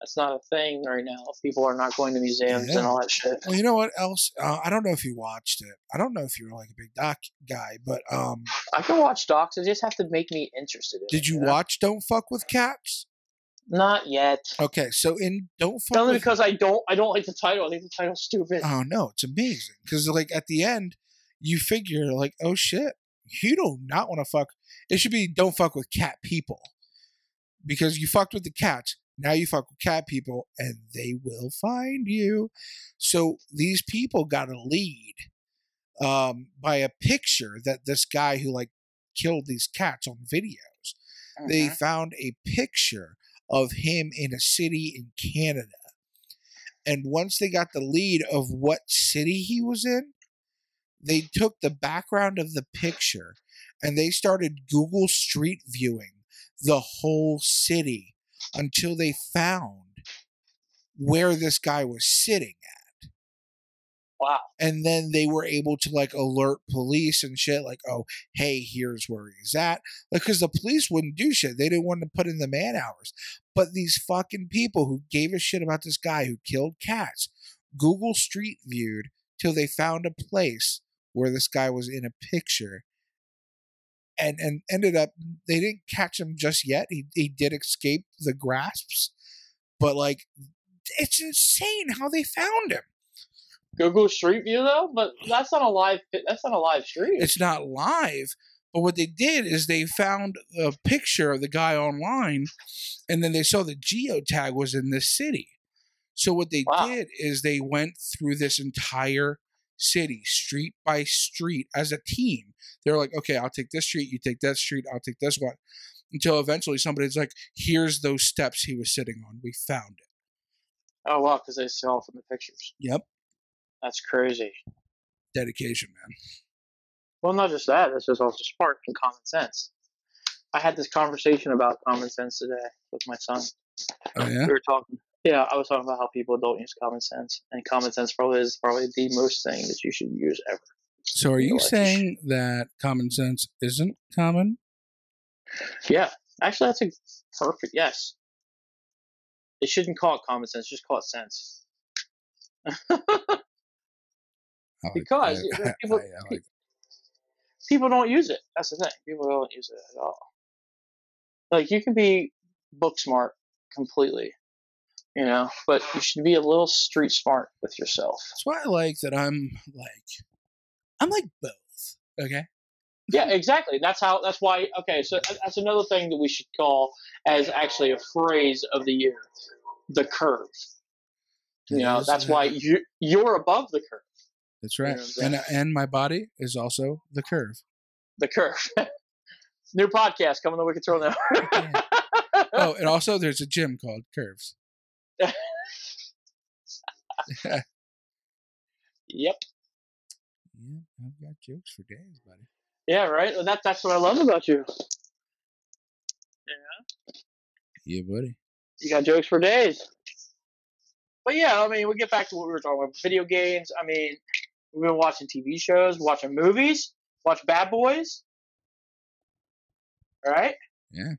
that's not a thing right now. People are not going to museums
Yeah.
and all that shit.
Well, you know what else? Uh, I don't know if you watched it. I don't know if you're like a big doc guy, but um,
I can watch docs. It just have to make me interested in.
did
it,
you
know?
watch Don't Fuck with Cats?
Not yet.
Okay, so in Don't Fuck
Only
with
because I don't. I don't like the title. I think the title's stupid.
Oh no, it's amazing because like at the end, you figure like, oh shit, you do not want to fuck. It should be don't fuck with cat people because you fucked with the cats. Now you fuck with cat people, and they will find you. So these people got a lead um, by a picture that this guy who like killed these cats on videos. They
Mhm.
found a picture of him in a city in Canada. And once they got the lead of what city he was in, they took the background of the picture and they started Google Street viewing the whole city until they found where this guy was sitting.
Wow.
And then they were able to like alert police and shit, like, oh, hey, here's where he's at. Because the police wouldn't do shit. They didn't want to put in the man hours. But these fucking people who gave a shit about this guy who killed cats, Google Street viewed till they found a place where this guy was in a picture. And and ended up they didn't catch him just yet. He he did escape the grasps. But like it's insane how they found him.
Google Street View though, but that's not a live. That's not a live stream.
it's not live. But what they did is they found a picture of the guy online, and then they saw the geotag was in this city. So what they
Wow.
did is they went through this entire city, street by street, as a team. They're like, okay, I'll take this street, you take that street, I'll take this one, until eventually somebody's like, here's those steps he was sitting on. We found it.
oh wow, because they saw from the pictures.
Yep,
That's crazy.
dedication, man.
Well, not just that. This is also sparked in common sense. I had this conversation about common sense today with my son.
Oh yeah.
We were talking. Yeah, I was talking about how people don't use common sense, and common sense probably is probably the most thing that you should use ever.
So are you saying that common sense isn't common?
Yeah, actually, that's a perfect yes. They shouldn't call it common sense; just call it sense. (laughs) Because,
I-
people-
I- I like
People don't use it. That's the thing. People don't use it at all. Like you can be book smart completely, You know, but you should be a little street smart with yourself.
That's why I like that I'm like I'm like both. Okay.
Yeah, (laughs) exactly. That's how. That's why. Okay, so that's another thing that we should call as actually a phrase of the year: the curve. You know, that's
uh,
why you you're above the curve.
That's
You know
right. And
uh,
and my body is also the curve.
The curve. (laughs) New podcast coming to Wicked Throw now.
Oh, and also there's a gym called Curves. (laughs)
Yep.
Yeah, I've got jokes for days, buddy.
Yeah. Right. Well, that that's what I love about you.
Yeah. Yeah, buddy.
You got jokes for days. But yeah, I mean, we get back to what we were talking about. Video games. I mean, we've been watching TV shows, watching movies, watch Bad Boys. All right.
Yeah.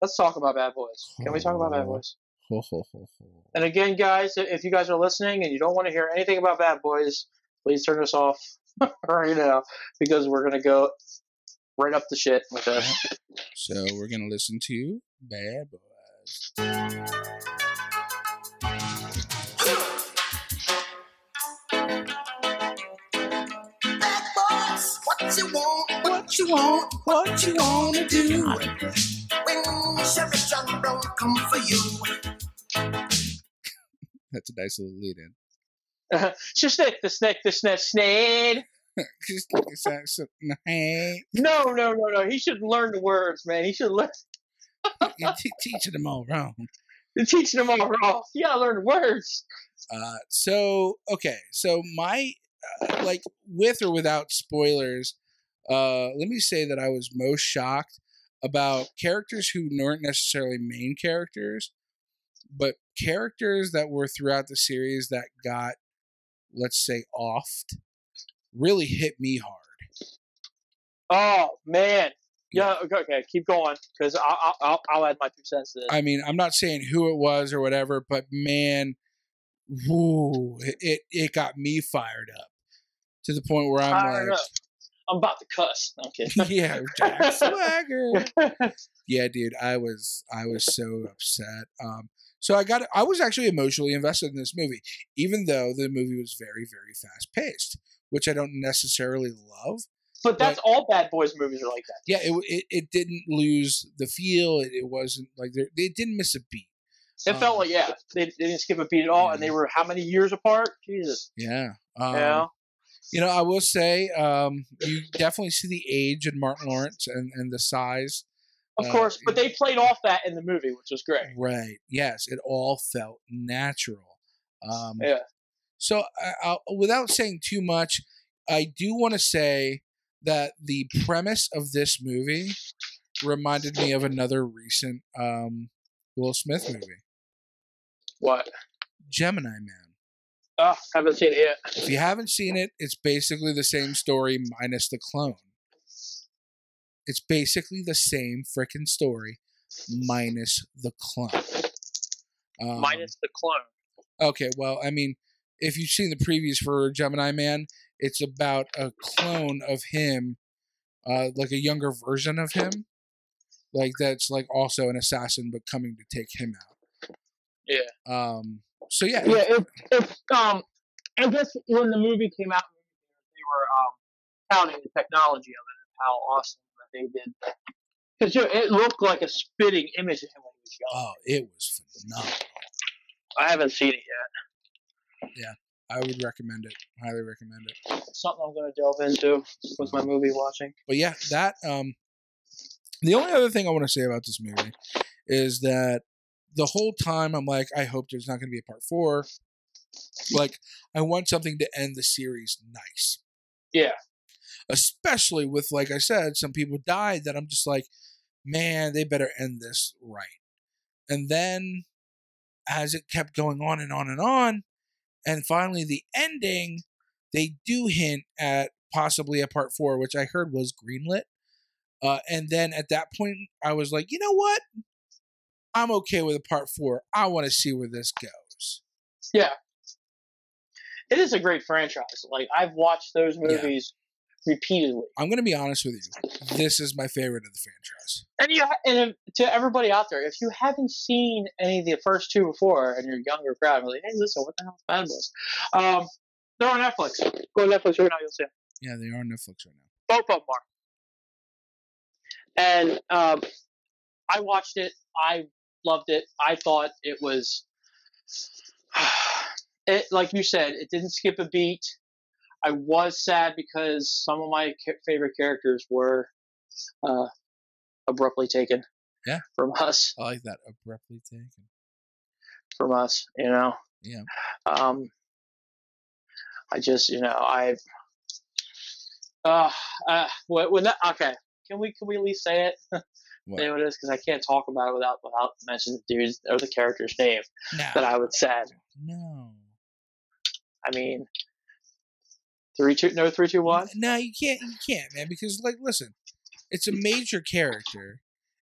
Let's talk about Bad Boys. Can we talk about Bad. Boys?
Ho ho ho ho.
And again, guys, if you guys are listening and you don't want to hear anything about Bad Boys, please turn us off (laughs) right now because we're gonna go right up the shit with this.
So we're gonna listen to Bad Boys.
What you want, what you want,
What you wanna do?
when Chevy John Brown come for you. (laughs)
That's a nice little lead in.
Uh, the snake, the snake, the snake, snake.
hey,
No, no, no, no. He should learn the words, man. He should learn.
you're te- teaching them all wrong.
You're teaching them all wrong. You gotta learn the words.
Uh, so okay, so my like with or without spoilers, uh, let me say that I was most shocked about characters who weren't necessarily main characters, but characters that were throughout the series that got, let's say, offed, really hit me hard.
Oh man. Yeah. Okay. okay keep going, because I'll, I'll I'll add my two cents to this.
I mean, I'm not saying who it was or whatever, but man, whoo, it it, it got me fired up to the point where I'm like.
I'm about to cuss. Okay. (laughs)
yeah, Jack Swagger. (laughs) yeah, dude, I was I was so upset. Um, so I got I was actually emotionally invested in this movie, even though the movie was very very fast paced, which I don't necessarily love.
But that's all Bad Boys movies are like that.
Yeah, it it, it didn't lose the feel. It, it wasn't like they they didn't miss a beat.
It
Um,
felt like yeah, they, they didn't skip a beat at all, and they were how many years apart? Jesus.
Yeah. Um,
yeah.
You know, I will say, um, you definitely see the age in Martin Lawrence and, and the size.
Of
uh,
course, but they played off that in the movie, which was great.
Right. Yes, it all felt natural. Um,
Yeah.
So, without saying too much, I do want to say that the premise of this movie reminded me of another recent um, Will Smith movie,
What?
Gemini Man.
Oh, haven't seen it yet.
If you haven't seen it, it's basically the same story minus the clone. It's basically the same freaking story minus the clone. Um,
Minus the clone.
Okay, well, I mean, if you've seen the previews for Gemini Man, it's about a clone of him, uh, like a younger version of him, like that's like also an assassin but coming to take him out.
Yeah.
Um. So yeah.
Yeah, if, if um, I guess when the movie came out, they were um touting the technology of it and how awesome that they did. Because you know, it looked like a spitting image of him when he was young.
Oh, it was phenomenal.
I haven't seen it yet.
Yeah, I would recommend it. Highly recommend it.
Something I'm going to delve into with my movie watching.
But yeah, that um the only other thing I want to say about this movie is that the whole time I'm like, I hope there's not gonna be a part four. Like, I want something to end the series nice.
Yeah.
Especially with, like I said, some people died that I'm just like, man, they better end this right. And then as it kept going on and on and on, and finally the ending, they do hint at possibly a part four, which I heard was greenlit. Uh, and then at that point, I was like, you know what? I'm okay with a part four. I want to see where this goes.
Yeah. It is a great franchise. Like I've watched those
Yeah.
movies repeatedly.
I'm gonna be honest with you. This is my favorite of the franchise.
And you and if, to everybody out there, if you haven't seen any of the first two before, and you're younger crowd, like, hey, listen, what the hell is Bad Boys? Um, they're on Netflix. Go to Netflix right now, you'll see them.
Yeah, they are on Netflix right now.
Both of them are. And um, I watched it. I loved it. I thought it was, (sighs) it like you said, it didn't skip a beat. I was sad because some of my favorite characters were uh, abruptly taken.
Yeah.
From us,
I like that abruptly taken.
from us, you know.
Yeah.
Um, I just, you know, I. Uh, uh, when that okay, can we can we at least say it? (laughs)
What?
Say what it is because I can't talk about it without without mentioning the dude's or the character's name
No.
that I would say.
No.
I mean, three two no three two one.
No, you can't. You can't, man. Because like, listen, it's a major character,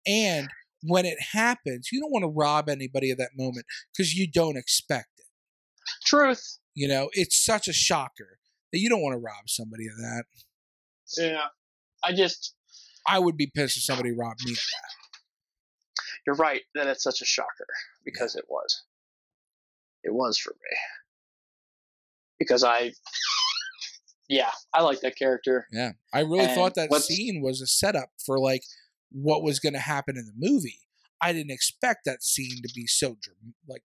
and when it happens, you don't want to rob anybody of that moment because you don't expect it.
Truth.
You know, it's such a shocker that you don't want to rob somebody of that.
Yeah. I just
I would be pissed if somebody robbed me of that.
you're right that it's such a shocker because it was. It was for me. Because I yeah, I like that character.
Yeah, I really
And
thought that scene was a setup for like what was going to happen in the movie. I didn't expect that scene to be so like,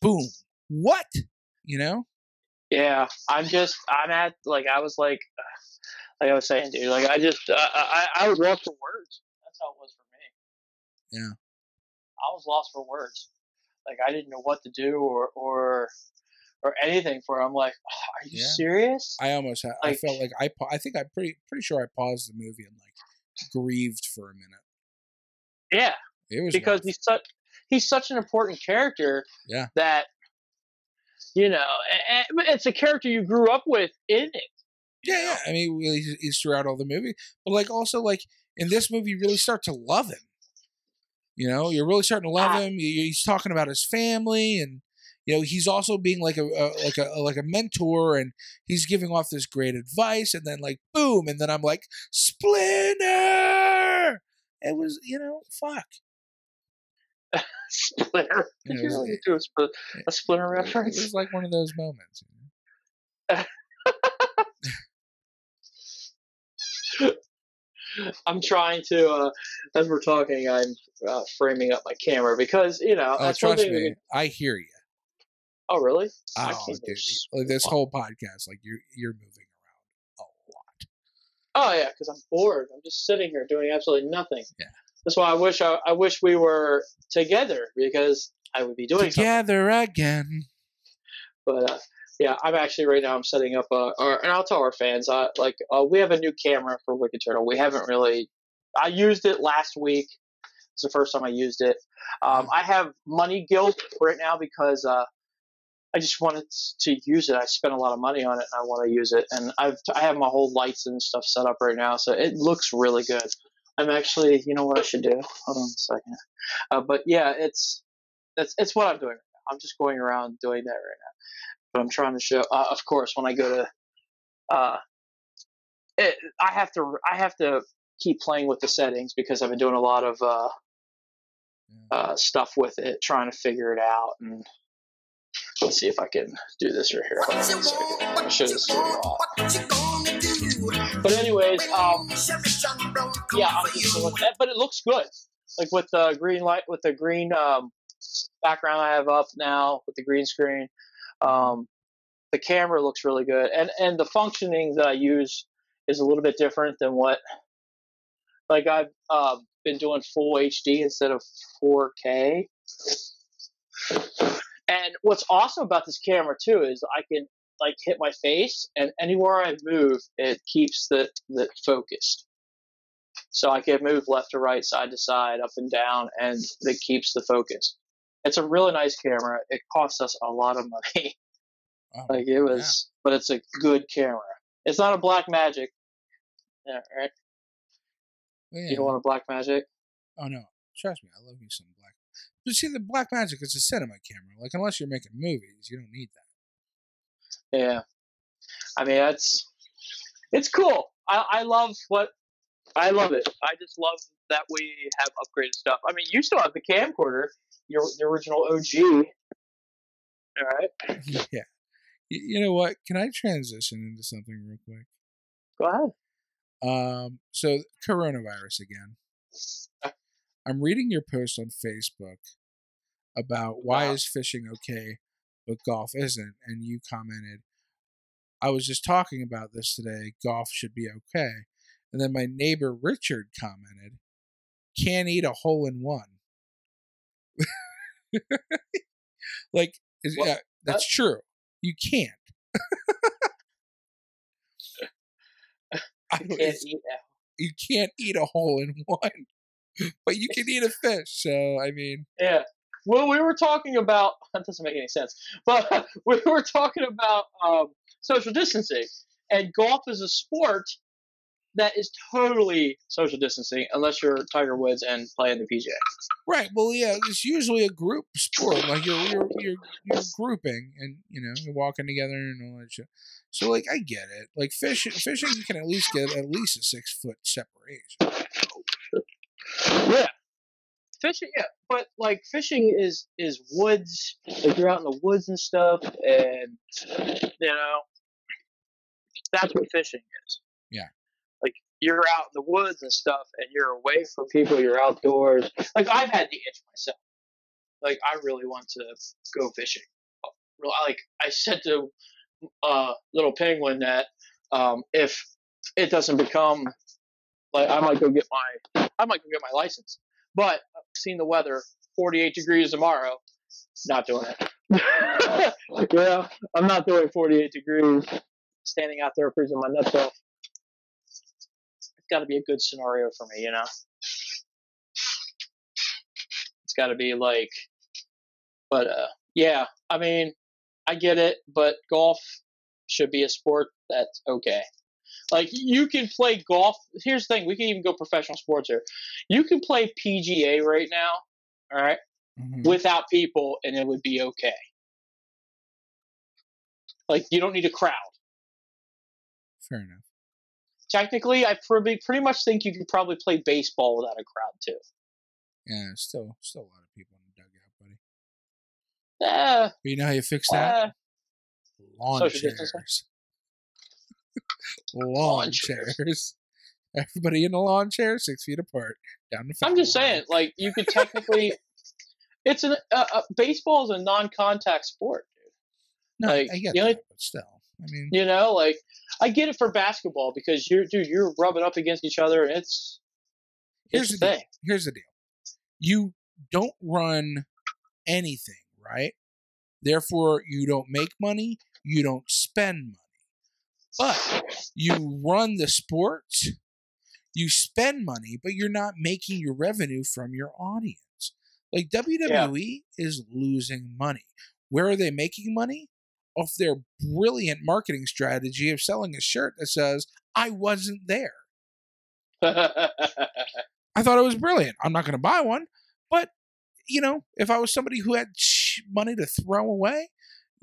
boom, what? You know?
Yeah, I'm just I'm at like I was like like I was saying, dude. Like I just uh, I I was lost for words. That's how it was for me.
Yeah.
I was lost for words. Like I didn't know what to do or or or anything for. it. I'm like, "Oh, are you
Yeah.
serious?
I almost had, I felt like I I think I pretty pretty sure I paused the movie and like grieved for a minute.
yeah,
It was
because
rough.
he's such he's such an important character.
Yeah.
That you know, it's a character you grew up with in it.
Yeah, yeah. I mean, he's, he's throughout all the movie, but like also like in this movie, you really start to love him. You know, you're really starting to love
Ah.
him. He's talking about his family, and you know, he's also being like a, a like a like a mentor, and he's giving off this great advice, and then like boom, and then I'm like Splinter. It was, you know, fuck. (laughs)
Splinter. Did you really (laughs) do a, spl- a Splinter
It was like one of those moments. (laughs) you know?
I'm trying to, uh, as we're talking, I'm uh, framing up my camera because you know
Oh,
that's
trust
we
me, I hear you.
oh, really? I
Oh, dude,
hear
like this whole podcast, like you're you're moving around a lot.
Oh yeah, because I'm bored. I'm just sitting here doing absolutely nothing.
Yeah.
That's why I wish I, I wish we were together because I would be doing something.
Together again.
But uh, yeah, I'm actually right now. I'm setting up a, or, and I'll tell our fans. Uh, like uh, we have a new camera for Wicked Turtle. We haven't really. I used it last week. It's the first time I used it. Um, I have money guilt right now because uh, I just wanted to use it. I spent a lot of money on it, and I want to use it. And I've I have my whole lights and stuff set up right now, so it looks really good. I'm actually, you know what I should do? Hold on a second. Uh, but yeah, it's that's it's what I'm doing. I'm just going around doing that right now. But I'm trying to show. Uh, of course, when I go to, uh, it, I have to I have to keep playing with the settings because I've been doing a lot of uh, uh, stuff with it, trying to figure it out. And let's see if I can do this right here. Hold on
What you
a second.
want,
I'll show this to you all.
what you gonna do?
But anyways, um,
When Chevy John Brown come
yeah, I'm just looking at, but it looks good. Like with the green light, with the green um, background I have up now, with the green screen, um, the camera looks really good, and and the functioning that I use is a little bit different than what, like I've uh, been doing full HD instead of 4K. And what's awesome about this camera too is I can like hit my face, and anywhere I move, it keeps the the focused. So I can move left to right, side to side, up and down, and it keeps the focus. It's a really nice camera. It costs us a lot of money. (laughs)
Wow.
like it was, but it's a good camera. It's not a Black Magic. Yeah, right.
Yeah.
You don't want a Black Magic.
Oh no, trust me, I love me some black. But see, the Black Magic is a cinema camera. Like unless you're making movies, you don't need that.
Yeah. I mean, that's it's cool. I, I love what I love it. I just love that we have upgraded stuff. I mean, you still have the camcorder, your the original OG. All right, (laughs)
yeah. Y- You know what? Can I transition into something real quick?
go ahead.
Um, so coronavirus again. (laughs) I'm reading your post on Facebook about why
Wow.
is fishing okay, but golf isn't, and you commented, I was just talking about this today. Golf should be okay. And then my neighbor Richard commented, can't eat a hole in one. (laughs) like, is,
What?
yeah, that's true. You can't. I
can't eat that.
you can't eat a hole in (laughs) one, but you can eat a fish. So I mean,
Yeah. Well, we were talking about (laughs) that doesn't make any sense, but we were talking about um, social distancing, and golf is a sport that is totally social distancing unless you're Tiger Woods and playing the PGA.
right? Well, yeah, it's usually a group sport. Like you're you're you're, you're grouping, and you know you're walking together and all that shit. So like I get it. Like fishing, fishing, you can at least get at least a six foot separation.
Yeah. Fishing, yeah, but like fishing is is woods. Like you're out in the woods and stuff, and you know, that's what fishing is.
Yeah.
You're out in the woods and stuff, and you're away from people. You're outdoors. Like I've had the itch myself. Like I really want to go fishing. Like I said to uh, little penguin that um, if it doesn't become like I might go get my I might go get my license. But seeing the weather, 48 degrees tomorrow, not doing it. (laughs) (laughs) yeah, I'm not doing 48 degrees. Standing out there freezing my nuts off. Got to be a good scenario for me, you know. It's got to be like, but uh, yeah, I mean, I get it, but golf should be a sport that's okay. Like you can play golf. Here's the thing: we can even go professional sports here. You can play PGA right now, all right,
Mhm.
without people, and it would be okay. Like you don't need a crowd.
Fair enough.
Technically, I probably pretty much think you could probably play baseball without a crowd too.
Yeah, still still a lot of people in the dugout, buddy.
Eh,
But you know how you fix that?
eh,
Lawn chairs. (laughs) lawn
chairs.
Everybody in a lawn chair, six feet apart, down the.
Field.
I'm
just
line.
saying, like you could technically. (laughs) It's an uh, uh, baseball is a non-contact sport. Dude.
No,
like,
I get that,
only-
but still, I mean,
You know, like I get it for basketball because you're dude, you're rubbing up against each other, and it's
here's
it's
the
thing.
Here's the deal. You don't run anything, right? Therefore, you don't make money. You don't spend money. But you run the sport, You spend money, but you're not making your revenue from your audience. Like WWE is losing money. Where are they making money? Off their brilliant marketing strategy of selling a shirt that says, I wasn't there. (laughs) I thought it was brilliant. I'm not going to buy one, but you know, if I was somebody who had money to throw away,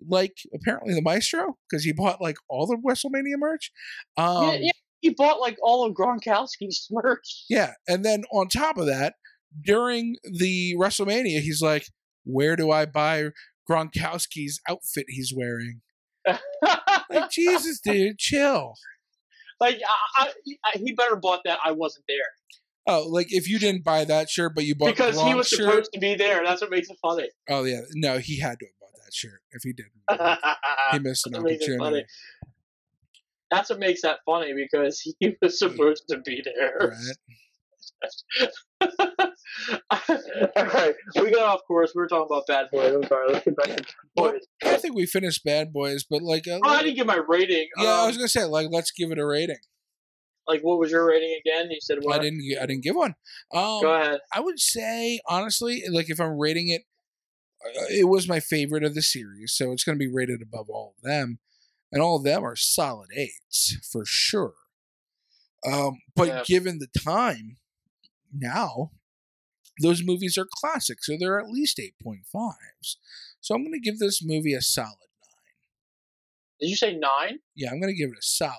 like apparently the Maestro, because he bought like all the WrestleMania merch. Um,
yeah, yeah, he bought like all of Gronkowski's (laughs) merch.
yeah, and then on top of that, during the WrestleMania, he's like, "Where do I buy Gronkowski's outfit he's wearing?" Like, (laughs) Jesus, dude, chill.
like I, I, he better bought that. I wasn't there
Oh, like if you didn't buy that shirt, but you bought
because he was
shirt.
supposed to be there. That's what makes it funny.
Oh yeah, no, he had to have bought that shirt. If he didn't, (laughs) he missed an
That makes funny.
opportunity.
That's what makes that funny because he (laughs) was hmm. supposed to be there.
Right? (laughs)
All right, we got off course. We were talking about Bad Boys. I'm sorry. Let's get back to Bad
Well,
Boys.
I think we finished Bad Boys, but like, uh,
Oh, I didn't give my rating.
yeah, I
Um,
was gonna say like, let's give it a rating.
like, what was your rating again? You said
I didn't, I didn't give one. Um,
Go ahead.
I would say honestly, like if I'm rating it, uh, it was my favorite of the series, so it's going to be rated above all of them, and all of them are solid eights for sure. Um, but
Yeah.
given the time now, those movies are classics, so they're at least eight point fives. So I'm going to give this movie a solid nine.
Did you say nine?
Yeah, I'm going to give it a solid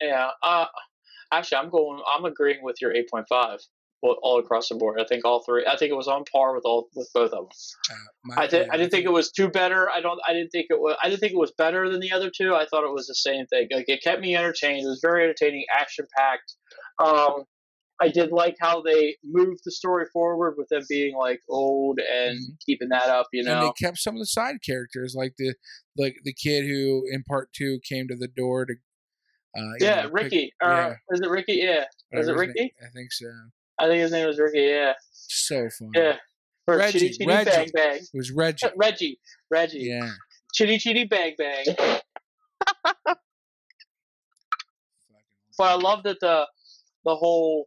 9.
Yeah. Uh, actually, I'm going. I'm agreeing with your 8.5 all- all across the board. I think all three. I think it was on par with all with both of them.
Uh, my
I, did, I didn't think it was too better. I don't. I didn't think it was. I didn't think it was better than the other two. I thought it was the same thing. Like it kept me entertained. It was very entertaining, action packed. Um, I did like how they moved the story forward with them being like old and
Mhm.
keeping that up. You know.
and they kept some of the side characters, like the like the kid who in part two came to the door to. Uh,
yeah,
know, pick-
Ricky. Or
yeah,
is it Ricky? Yeah. is it
whatever his name-
Ricky?
I think so.
I think his name was Ricky. Yeah.
So fun.
Yeah. Or
Reggie,
Chitty Chitty
Reggie.
Bang Bang.
It was Reggie. (laughs)
Reggie. Reggie.
Yeah.
Chitty Chitty Bang Bang. (laughs) But I love that the the whole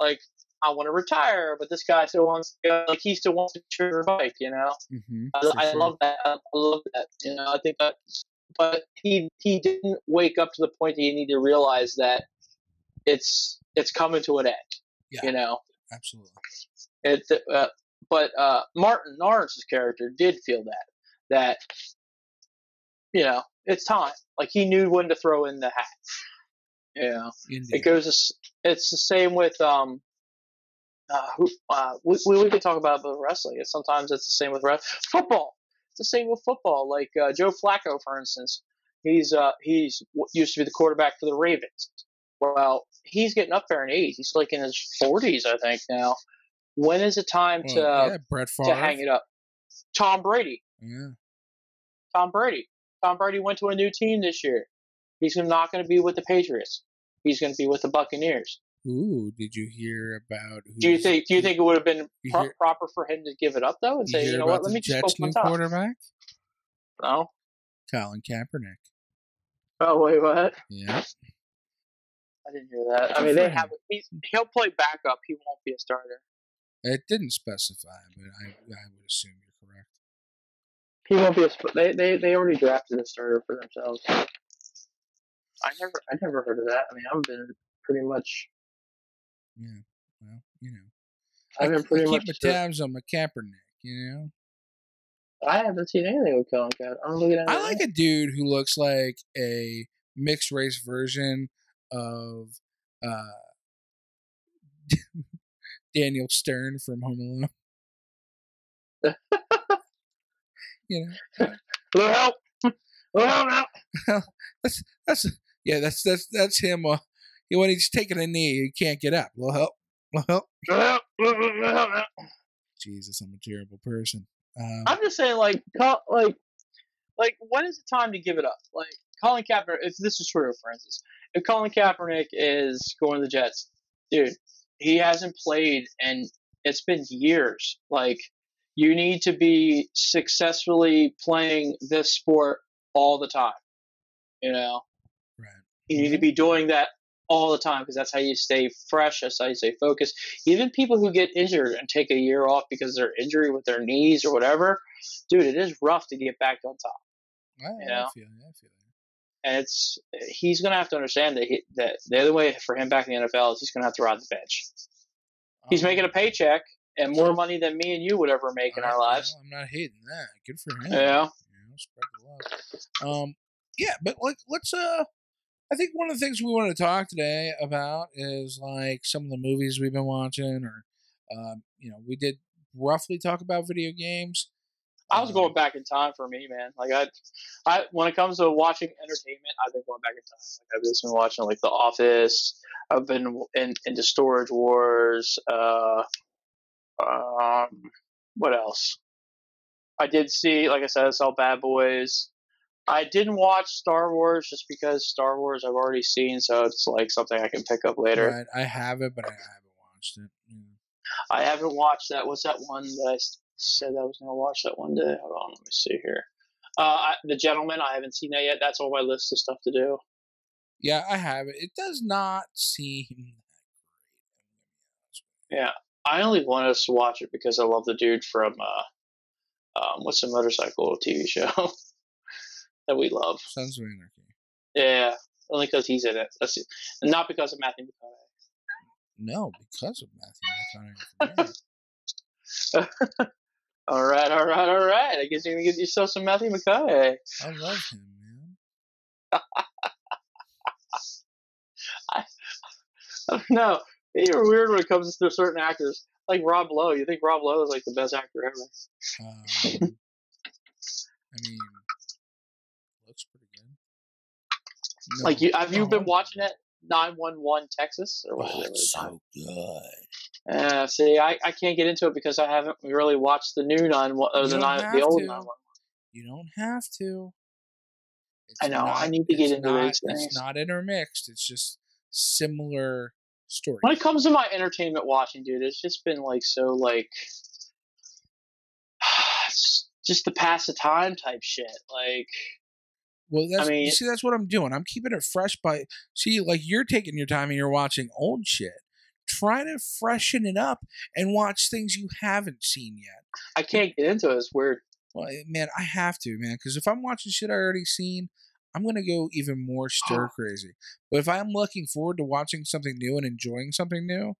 like I want to retire, but this guy still wants to go, like he still wants to trigger bike, you know.
Mm-hmm,
I, I love that. I love that. You know, I think that. But he he didn't wake up to the point that you need to realize that it's it's coming to an end.
Yeah.
You know,
Absolutely.
it. Uh, but uh, Martin Lawrence's character did feel that that you know it's time. Like he knew when to throw in the hat. Know
Indeed.
it goes. It's the same with um. Uh, who, uh, we, we we could talk about the wrestling. It's sometimes it's the same with rest, football. It's the same with football. Like uh, Joe Flacco, for instance, he's uh he's used to be the quarterback for the Ravens. Well, he's getting up there in age. He's like in his forties, I think now. When is it time to
yeah, Brett
to hang it up? Tom Brady.
Yeah.
Tom Brady. Tom Brady went to a new team this year. He's not going to be with the Patriots. He's going to be with the Buccaneers.
Ooh, did you hear about?
Do you think? Do you think it would have been pro-
hear-
proper for him to give it up though and say, you know what, let me just
Jets'
go
new
top?
quarterback,
No.
Colin Kaepernick.
Oh wait, what?
Yeah.
I didn't hear that. I mean, they have. He's, he'll play backup. He won't be a starter.
It didn't specify, but I, I would assume you're correct.
He won't be a. They they they already drafted a starter for themselves. I never I never heard of that. I mean, I've been pretty much.
Yeah. Well, you know.
I've been pretty
I
much.
keep my tabs on my Kaepernick, you know?
I haven't seen anything with Colin Kaepernick. I'm looking at.
I like a dude who looks like a mixed race version of uh, (laughs) Daniel Stern from Home Alone. (laughs) you know,
Little help. (laughs) Little help that's
that's yeah, that's that's that's him. Uh, when he's taking a knee, he can't get up.
Little help. Little, help.
Jesus, I'm a terrible person. Um,
I'm just saying, like, like, like, when is the time to give it up? Like, Colin Kaepernick. If this is true, for instance, if Colin Kaepernick is going to the Jets, dude, he hasn't played, and it's been years. Like, you need to be successfully playing this sport all the time. You know. You need to be doing that all the time because that's how you stay fresh. That's how you stay focused. Even people who get injured and take a year off because of their injury with their knees or whatever, dude, it is rough to get back on top.
I, I
Yeah.
feel you. I feel.
And it's he's gonna have to understand that he, that the other way for him back in the NFL is he's gonna have to ride the bench. He's
Um,
making a paycheck and more money than me and you would ever make in
I-
our lives.
I'm not hating that. Good for him.
Yeah.
You know, spread the love. Um, yeah, but like, let's. Uh, I think one of the things we want to talk today about is like some of the movies we've been watching, or, um, you know, we did roughly talk about video games.
I was
Um,
going back in time for me, man. Like I, I when it comes to watching entertainment, I've been going back in time. Like I've just been watching like The Office. I've been in, into Storage Wars. Uh, um, what else? I did see, like I said, I saw Bad Boys. I didn't watch Star Wars just because Star Wars I've already seen, so it's like something I can pick up later.
Right, I have it, but I haven't watched it. Yeah.
I haven't watched that. What's that one that I said I was going to watch that one day? Hold on, let me see here. Uh, I, the Gentleman. I haven't seen that yet. That's on my list of stuff to do.
Yeah, I have it. It does not seem (laughs) that great.
Yeah, I only wanted us to watch it because I love the dude from uh, um, what's the motorcycle TV show (laughs) that we love.
Sons of Anarchy.
Yeah, only because he's in it. That's it. Not because of Matthew McConaughey.
No, because of Matthew McConaughey. (laughs)
All right, all right, all right. I guess you're gonna get yourself some Matthew McConaughey.
I love him, man. (laughs)
I don't know. You're weird when it comes to certain actors. Like Rob Lowe. You think Rob Lowe is like the best actor ever?
Um, I mean, No,
Like you have you been watching it? Nine one one Texas or
Oh,
whatever.
it's so good.
Yeah, see, I, I can't get into it because I haven't really watched the new nine one or the nine the old
to.
nine one.
You don't have to. It's
I know, I need to get into
not,
these things.
It's not intermixed. It's just similar stories.
When it comes to my entertainment watching, dude, it's just been like so like (sighs) just the pass the time type shit. Like
Well, that's
mean-
you see, that's what I'm doing. I'm keeping it fresh by see, like you're taking your time and you're watching old shit. Try to freshen it up and watch things you haven't seen yet.
I can't get into it. It's weird.
Well, eh, man, I have to, man, because if I'm watching shit I already seen, I'm gonna go even more stir (sighs) crazy. But if I'm looking forward to watching something new and enjoying something new,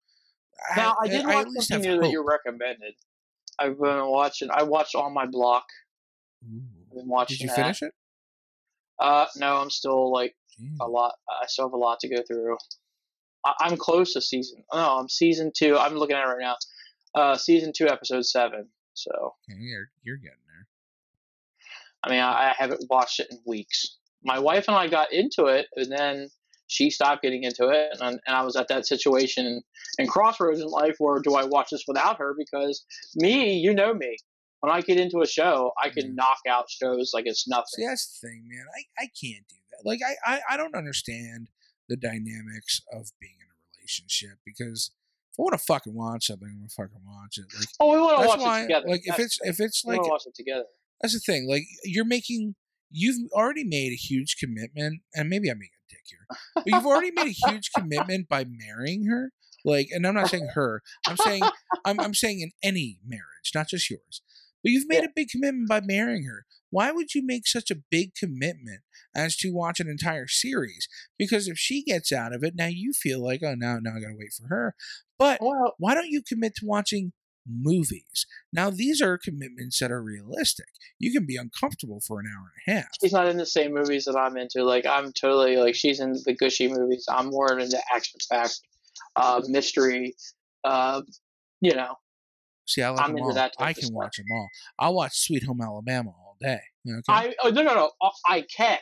Now I,
I,
did
I
watch
at least
something new that you recommended. I've been watching. I watched on my block.
Ooh.
I've been watching.
Did you
that.
finish it?
Uh, no, I'm still like
Jeez.
a lot. I still have a lot to go through. I, I'm close to season. No, I'm season two. I'm looking at it right now. Uh, season two, episode seven. So
Okay, you're, you're getting there.
I mean, I, I haven't watched it in weeks. My wife and I got into it, and then she stopped getting into it, and, and I was at that situation and crossroads in life where do I watch this without her? Because me, you know me, when I get into a show, I can
Yeah.
knock out shows like it's
See,
nothing.
that's the thing, man. I, I can't do that. Like, I, I, I don't understand the dynamics of being in a relationship because if I want to fucking watch something, I'm gonna fucking watch it. Like,
Oh, we want to watch
why,
it together.
like, if it's if it's like
watch it together.
that's the thing. Like, you're making you've already made a huge commitment, and maybe I'm being a dick here, but you've already made a huge commitment by marrying her. Like, and I'm not saying her. I'm saying I'm I'm saying in any marriage, not just yours. But you've made
Yeah.
a big commitment by marrying her. Why would you make such a big commitment as to watch an entire series? Because if she gets out of it, now you feel like, oh, now now I gotta wait for her. But
Well,
why don't you commit to watching movies? Now these are commitments that are realistic. You can be uncomfortable for an hour and a half.
she's not in the same movies that I'm into. Like I'm totally like she's in the gushy movies. I'm more into action packed, uh, mystery. Uh, you know,
See, I like
I'm
them
into
all. I can watch them all. I'll watch Sweet Home Alabama all day. Okay.
I oh, no no no uh, I can,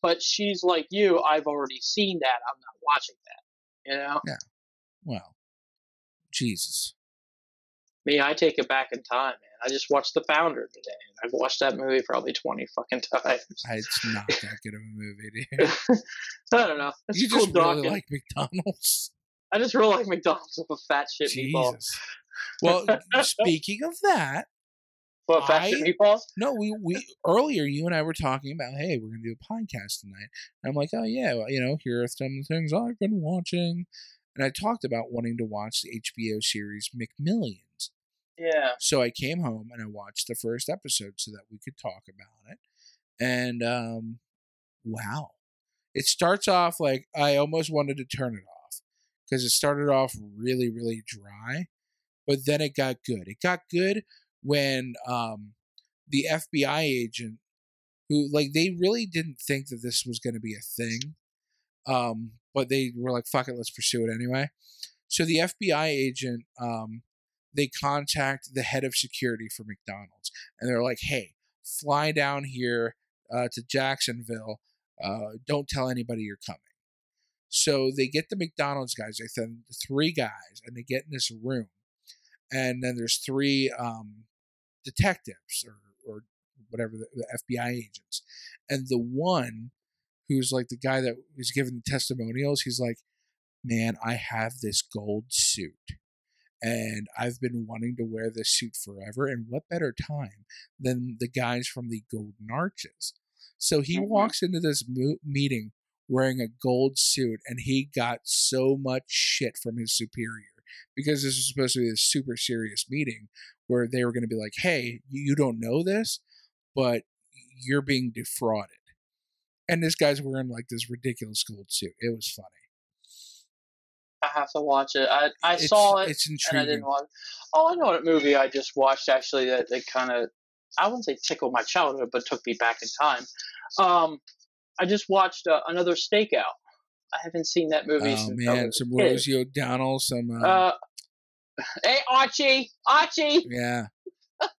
but she's like you. I've already seen that. I'm not watching that. You know, Yeah.
well, Jesus.
me. I take it back in time, man. I just watched The Founder today, and I've watched that movie probably twenty fucking times.
It's not that good of a movie, dude. (laughs)
I don't know. It's
you
cool
just really like McDonald's.
I just really like McDonald's with a fat shit meatball.
Well, (laughs) speaking of that, I-
meatballs?
no, we we earlier you and I were talking about, hey, we're gonna do a podcast tonight. And I'm like, oh yeah, well, you know, here are some things I've been watching. And I talked about wanting to watch the HBO series McMillions.
Yeah.
So I came home and I watched the first episode so that we could talk about it. And um wow. It starts off like I almost wanted to turn it off because it started off really really dry, but then it got good. It got good when um the FBI agent who like they really didn't think that this was going to be a thing. Um but they were like fuck it, let's pursue it anyway. So the FBI agent um they contact the head of security for McDonald's and they're like, "Hey, fly down here uh, to Jacksonville. Uh, don't tell anybody you're coming." So they get the McDonald's guys. They send three guys, and they get in this room, and then there's three um, detectives or or whatever the, the FBI agents, and the one who's like the guy that was giving the testimonials. He's like, "Man, I have this gold suit." and I've been wanting to wear this suit forever. And what better time than the guys from the Golden Arches? So he
Mhm.
walks into this mo- meeting wearing a gold suit, and he got so much shit from his superior because this was supposed to be a super serious meeting where they were going to be like, "Hey, you don't know this, but you're being defrauded." And this guy's wearing like this ridiculous gold suit. It was funny.
I have to watch it. I I
It's-
saw it
It's
and I
intriguing.
didn't watch. Oh, I know what movie I just watched actually that that kind of I wouldn't say tickled my childhood, but took me back in time. Um, I just watched uh, another Stakeout. I haven't seen that movie.
Oh man, some. Rosie O'Donnell, some uh,
Uh, hey Archie, Archie.
yeah.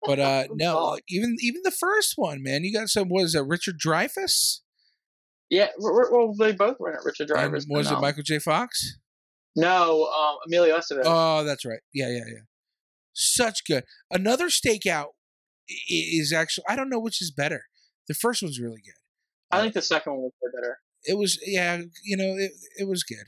But uh (laughs) no,
Oh.
even even the first one, man, you got some. Was it Richard Dreyfuss?
Yeah, well, they both were in it. Richard Dreyfuss.
was it Michael J. Fox?
No, um, Emilio Estevez.
Oh, that's right. Yeah, yeah, yeah. Such good. Another stakeout is actually I don't know which is better. The first one's really good.
I think the second one was better.
It was yeah, you know, it it was good.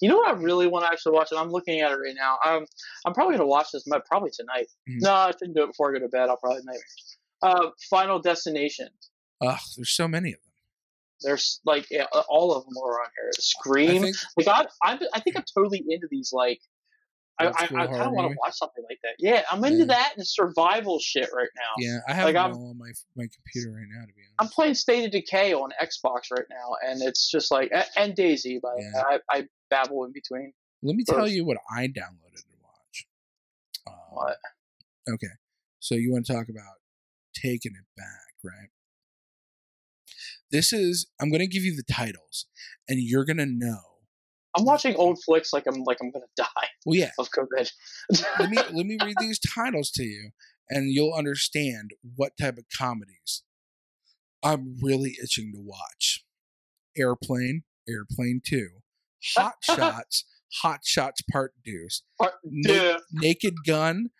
You know what I really want to actually watch, and I'm looking at it right now. Um, I'm probably gonna watch this, probably tonight.
Mhm.
No, I shouldn't do it before I go to bed. I'll probably nightmares. Uh, Final Destination.
Ugh, there's so many of them.
There's like yeah, all of them are on here.
I
Scream.
think
like I, I, I think I'm totally into these. Like, I, I, I kind of want to watch something like that. Yeah, I'm into
Yeah.
that and survival shit right now.
yeah, I have
Like, I'm-
all on my my computer right now to be honest, I'm
playing State of Decay on Xbox right now, and it's just like and Daisy. By the
Yeah.
I, I babble in between.
Let me tell you what I downloaded to watch. Um,
What?
Okay, so you want to talk about taking it back, right? This is I'm going to give you the titles, and you're going to know.
I'm watching old flicks like I'm like I'm gonna (laughs) die
Well, yeah.
of COVID.
let me let me read (laughs) these titles to you, and you'll understand what type of comedies I'm really itching to watch. Airplane, Airplane Two, Hot (laughs) Shots, Hot Shots Part Deuce,
Part-
Na- Naked Gun,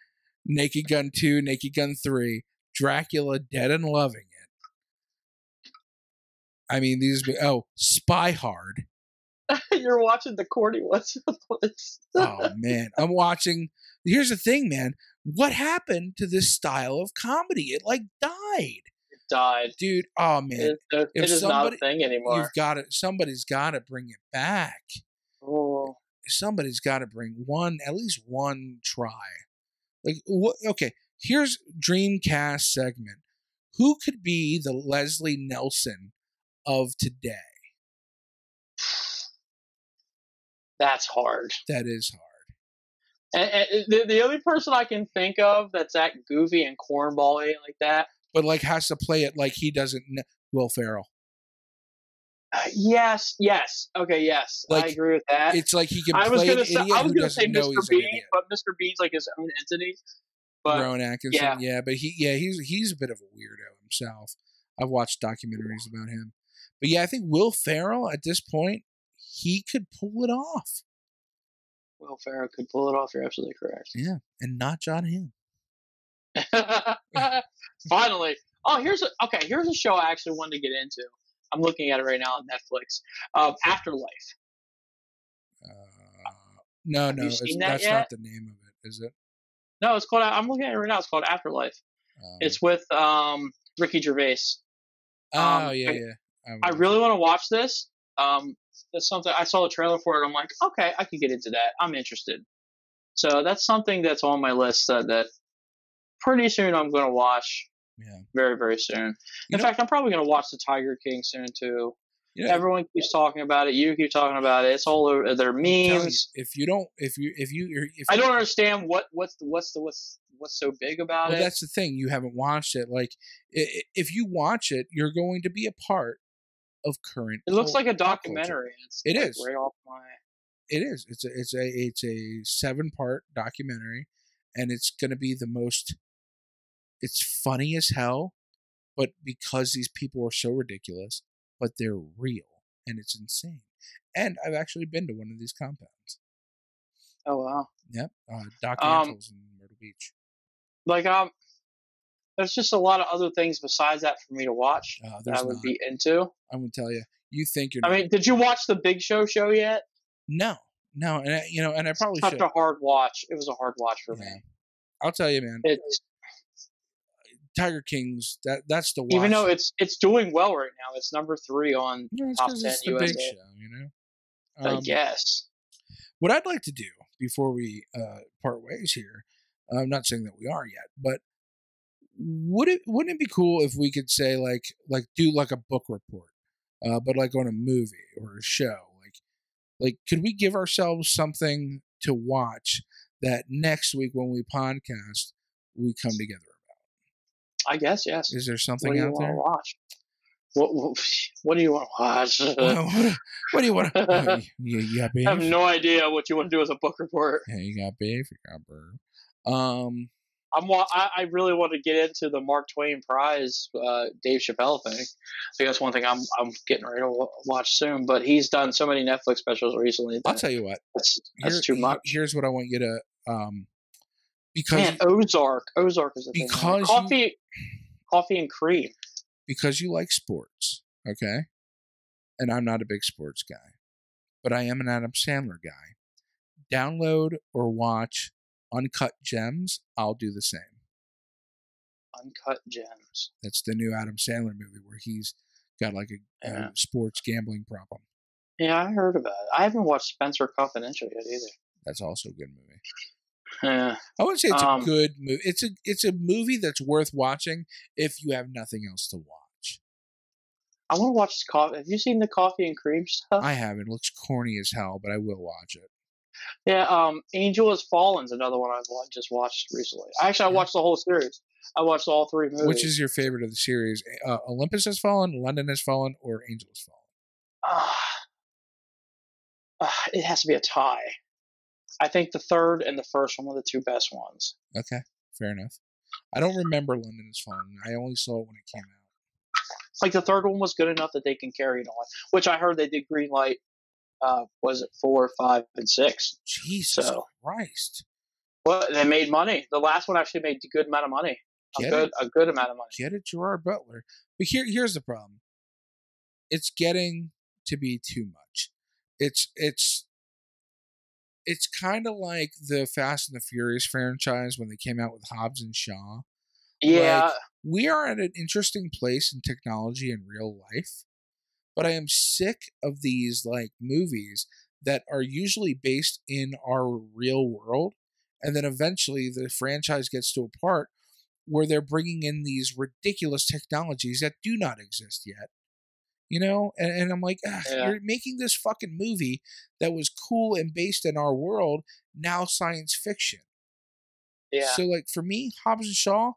Naked Gun 2, Naked Gun 3, Dracula Dead and Loving It. I mean, these, oh, Spy Hard. (laughs)
You're watching the corny ones. (laughs)
Oh, man. I'm watching. Here's the thing, man. What happened to this style of comedy? It like died.
died.
Dude, oh, man.
It, it
if
is not
somebody-
a thing anymore.
You've got to, somebody's got to bring it back.
Oh.
somebody's got to bring one at least one try like what okay here's dreamcast segment who could be the leslie nielsen of today
That's hard.
that is hard
And, and the, the only person I can think of that's that goofy and cornbally like that.
but like has to play it like he doesn't know will ferrell
Uh, yes, yes, okay, yes, I agree with that.
it's like he can
I was gonna say, I was gonna say Mr. Bean, but Mr. Bean's like his own entity. But
Rowan Atkinson,
yeah.
yeah. but he, yeah, he's he's a bit of a weirdo himself. I've watched documentaries about him, but yeah, I think Will Ferrell at this point he could pull it off.
Will Ferrell could pull it off. You're absolutely correct.
Yeah, and not John Hamm. (laughs)
Finally. Oh, here's a okay. Here's a show I actually wanted to get into. I'm looking at it right now on Netflix. Um, Afterlife.
Uh, no, no, it's,
that
that's
yet?
not the name of it, is it?
No, it's called. I'm looking at it right now. It's called Afterlife.
Um,
It's with um, Ricky Gervais.
oh
um,
yeah,
I-
yeah.
I
was-
really want to watch this. Um, that's something I saw the trailer for it. I'm like, okay, I could get into that. I'm interested. So that's something that's on my list that, that pretty soon I'm going to watch.
Yeah.
Very very soon.
You
In
know-
fact, I'm probably going to watch the Tiger King soon too.
Know,
Everyone keeps talking about it. You keep talking about it. It's all over. Their
I'm you,
memes.
if you don't, if you, if you, if
I don't understand what what's the what's the what's what's so big about
Well,
it.
that's the thing. You haven't watched it. Like, if you watch it, you're going to be a part of current.
It looks like a documentary. It's
It
like
is.
right off my.
It is. It's a. It's a. It's a seven part documentary, and it's going to be the most. It's funny as hell, but because these people are so ridiculous, but they're real, and it's insane. And I've actually been to one of these compounds.
Oh wow.
Yep, uh, Doc
Um,
Antle's in Myrtle Beach.
like um there's just a lot of other things besides that for me to watch
Uh,
that I would
not.
be into.
I'm gonna tell you. You think you're?
I mean, did you watch the Big Show show yet?
no, no, and I, you know, and I probably
Such
should.
a hard watch. It was a hard watch for
Yeah.
me.
I'll tell you, man.
It's
Tiger Kings. That that's the watch.
even though it's it's doing well right now. It's number three on
No, it's
top 10
it's the big show, you know.
I
Um,
guess.
what I'd like to do before we uh, part ways here, I'm not saying that we are yet, but would it wouldn't it be cool if we could say like like do like a book report, uh, but like on a movie or a show, like like could we give ourselves something to watch that next week when we podcast we come together about?
I guess yes.
Is there
What
something
do you
out
want to
there?
watch? What, (laughs) (laughs) what, what do you want to watch?
what, what, what do you want? to you, you got beef?
I have no idea what you want to do as a book report.
Yeah, you got beef. You got burr. Um,
I'm wa- I, I really want to get into the Mark Twain Prize uh, Dave Chappelle thing. So that's one thing I'm I'm getting ready to wa- watch soon. But he's done so many Netflix specials recently.
I'll tell you what.
that's, that's
Here-
too much.
Here's what I want you to um, because
Man, Ozark. Ozark is a.
Because you-
coffee, Coffee and Kareem.
because you like sports, okay? And I'm not a big sports guy, but I am an Adam Sandler guy. Download or watch Uncut Gems. I'll do the same.
Uncut gems.
That's the new Adam Sandler movie where he's got like a,
Yeah.
a sports gambling problem.
Yeah, I heard about it. I haven't watched Spenser Confidential yet either.
That's also a good movie. (laughs)
Yeah.
I wouldn't say it's
Um,
a good movie. It's a it's a movie that's worth watching if you have nothing else to watch.
I want to watch this coffee. Have you seen the Coffee and Kareem stuff?
I haven't. It looks corny as hell, but I will watch it.
Yeah, um, Angel Has Fallen is another one I've just watched recently. Actually, I watched the whole series. I watched all three movies.
Which is your favorite of the series? Uh, Olympus has fallen, London has fallen, or Angel has fallen?
Ah. Ah, it has to be a tie. I think the third and the first one were the two best ones.
Okay, fair enough. I don't remember London has fallen. I only saw it when it came out.
Like the third one was good enough that they can carry it on. Which I heard they did green light. Uh, was it four, five, and six?
Jesus
So-
Christ!
Well, they made money. The last one actually made a good amount of money. A good,
it?
a good amount of money.
Get it, Gerard Butler. But here, here's the problem. It's getting to be too much. It's it's it's kind of like the Fast and the Furious franchise when they came out with Hobbs and Shaw.
Yeah,
Like, we are at an interesting place in technology and real life, but I am sick of these like movies that are usually based in our real world, and then eventually the franchise gets to a part where they're bringing in these ridiculous technologies that do not exist yet. You know, and, and I'm like, "Ugh,
Yeah.
you're making this fucking movie that was cool and based in our world now science fiction.
yeah.
So like for me, Hobbs and Shaw,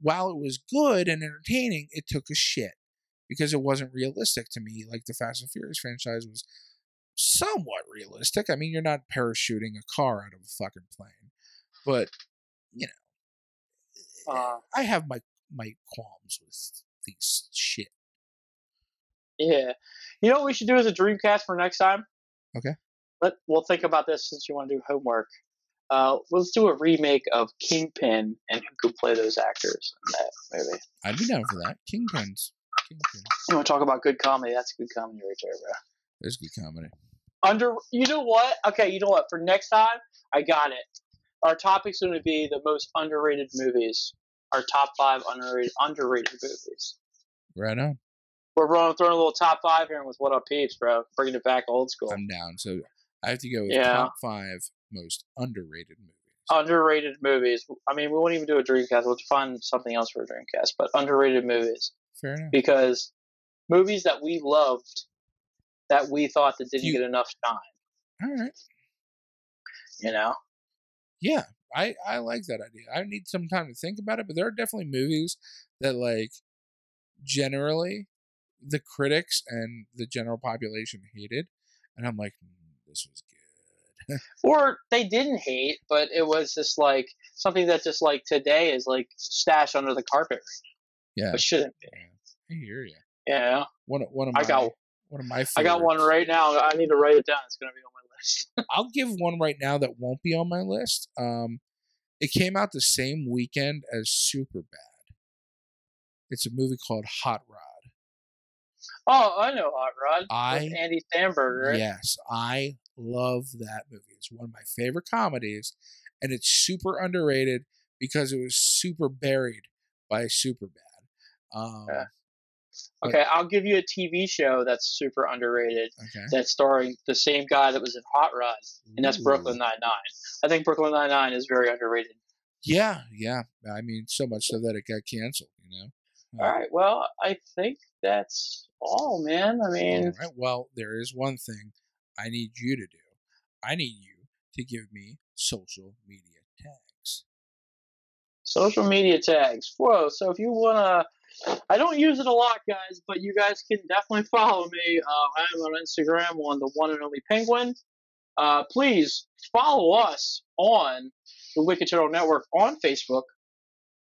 while it was good and entertaining, it took a shit because it wasn't realistic to me. Like the Fast and Furious franchise was somewhat realistic. I mean, you're not parachuting a car out of a fucking plane, but you know,
Uh,
I have my my qualms with these shit.
Yeah. You know what we should do as a Dreamcast for next time?
Okay.
Let we'll think about this since you want to do homework. Uh, let's do a remake of Kingpin and who could play those actors in that movie.
I'd be down for that. Kingpins. Kingpin.
You want to talk about good comedy? That's good comedy right there, bro.
There's good comedy.
Under, you know what? Okay, you know what? For next time, I got it. Our topic's going to be the most underrated movies. Our top five underrated underrated movies.
Right on.
We're running throwing a little top five here with what up peeps, bro. Bringing it back old school.
I'm down. So I have to go with
Yeah.
top five most underrated movies.
underrated movies. I mean, we won't even do a Dreamcast. We'll find something else for a Dreamcast. But underrated movies
Fair enough.
because movies that we loved that we thought that didn't
You-
get enough shine.
All right.
You know?
Yeah, I I like that idea. I need some time to think about it, but there are definitely movies that like generally the critics and the general population hated, and I'm like, "Mm, this was good. (laughs)
Or they didn't hate, but it was just like something that just like today is like stashed under the carpet,
yeah,
but shouldn't be.
I hear you.
You know?
One of one
I got-
one of my
I got one right now. I need to write it down. It's gonna be on my list. (laughs)
I'll give one right now that won't be on my list. Um, it came out the same weekend as Superbad. It's a movie called Hot Rod.
oh, I know Hot Rod.
I
with Andy Samberg, right?
Yes, I love that movie. It's one of my favorite comedies, and it's super underrated because it was super buried by Superbad. Um,
Yeah. Okay, I'll give you a TV show that's super underrated.
okay.
That's starring the same guy that was in Hot Rod, and that's
Ooh.
Brooklyn Nine Nine. I think Brooklyn Nine Nine is very underrated.
Yeah, yeah. I mean, so much so that it got canceled. You know.
All right, well, I think that's all, man. I mean,
All right. Well, there is one thing I need you to do. I need you to give me social media tags.
social media tags. Whoa! So if you wanna, I don't use it a lot, guys, but you guys can definitely follow me. Uh, I am on Instagram on the one and only Penguin. Uh, please follow us on the Wicked Turtle Network on Facebook,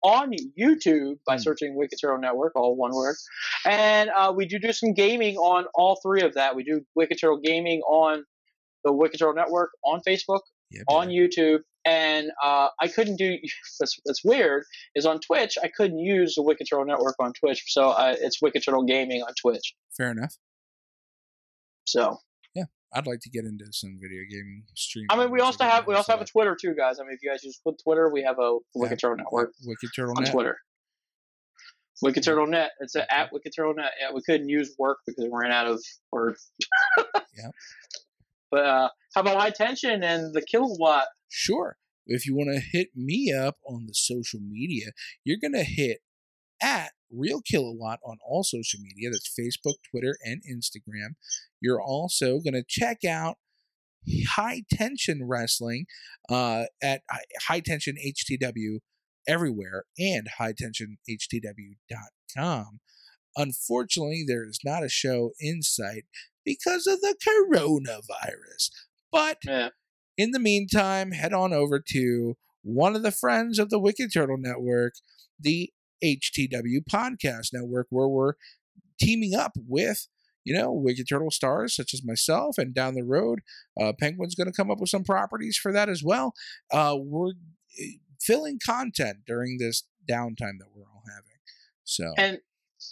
on YouTube by
Hmm.
searching Wicked Turtle Network, all one word. And uh, we do do some gaming on all three of that. We do Wicked Turtle Gaming on the Wicked Turtle Network on Facebook,
Yeah,
on. YouTube, and uh, I couldn't do. (laughs) That's, that's weird. Is on Twitch. I couldn't use the Wicked Turtle Network on Twitch, so uh, it's Wicked Turtle Gaming on Twitch.
Fair enough.
So yeah,
I'd like to get into some video gaming streaming.
I mean, we also have we also have a Twitter too, guys. I mean, if you guys use Twitter, we have a Wicked Turtle
that.
Network
Wicked Turtle
on
Net.
Twitter. Wicked Turtle Net. It's a, at Wicked Turtle Net. Yeah, we couldn't use work because we ran out of words.
yeah. (laughs)
But uh, how about high tension and the kilowatt?
Sure. If you want to hit me up on the social media, you're going to hit at Real Kilowatt on all social media. That's Facebook, Twitter, and Instagram. You're also going to check out High Tension Wrestling uh, at High Tension HTW everywhere and hightensionhtw.com. Unfortunately, there is not a show in sight because of the coronavirus. But
Yeah.
in the meantime, head on over to one of the friends of the Wicked Turtle Network, the HTW Podcast Network, where we're teaming up with, you know, Wicked Turtle stars such as myself, and down the road, uh, Penguin's going to come up with some properties for that as well. Uh, we're uh, filling content during this downtime that we're all having. So,
And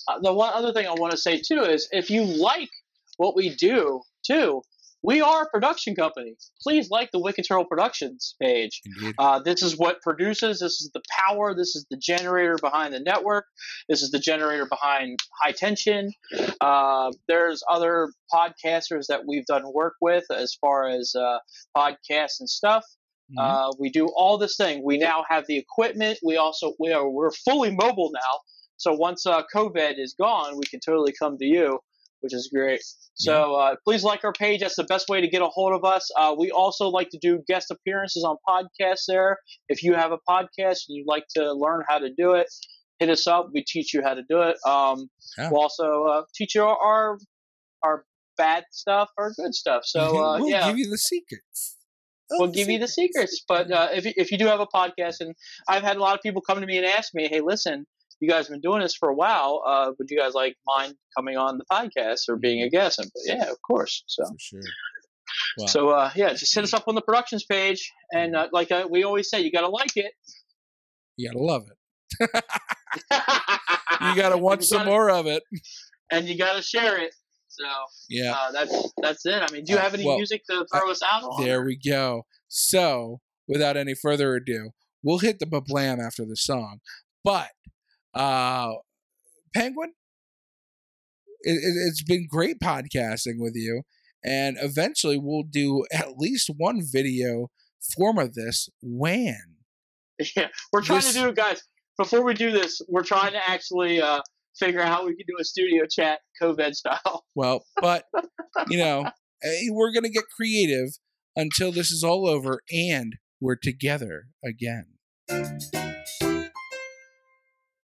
uh, the one other thing I want to say too is if you like what we do too, we are a production company. Please like the Wicked Turtle Productions page. Uh, this is what produces. This is the power. This is the generator behind the network. This is the generator behind High Tension. Uh, there's other podcasters that we've done work with as far as uh, podcasts and stuff.
Mhm.
Uh, we do all this thing. We now have the equipment. We also we are we're fully mobile now. So once uh, COVID is gone, we can totally come to you, which is great. So uh, please like our page. That's the best way to get a hold of us. Uh, we also like to do guest appearances on podcasts. There, if you have a podcast and you'd like to learn how to do it, hit us up. We teach you how to do it. Um,
Yeah.
We'll also uh, teach you our, our bad stuff or good stuff. So (laughs) uh,
we'll
yeah
give you the secrets.
We'll give you the secrets. But uh, if, if you do have a podcast, and I've had a lot of people come to me and ask me, hey, listen, you guys have been doing this for a while. Uh, would you guys like mind coming on the podcast or being a guest? And yeah, of course. So.
sure. Well,
So uh, yeah, just hit us up on the productions page, and uh, like uh, we always say, you gotta like it.
you gotta love it. (laughs) You gotta want
You
some
gotta-
more of it.
and you gotta share it. So
Yeah.
uh, that's that's it. I mean, do you
Uh,
have any
well,
music to throw us out on?
There we go. So, without any further ado, we'll hit the blam after the song. But, uh, Penguin, it, it, it's been great podcasting with you. And eventually we'll do at least one video form of this when. (laughs)
Yeah, we're trying
This-
to do, it, guys. Before we do this, we're trying to actually uh, figure out how we can do a studio chat, COVID style. (laughs)
Well, but, you know, eh, we're going to get creative until this is all over and we're together again.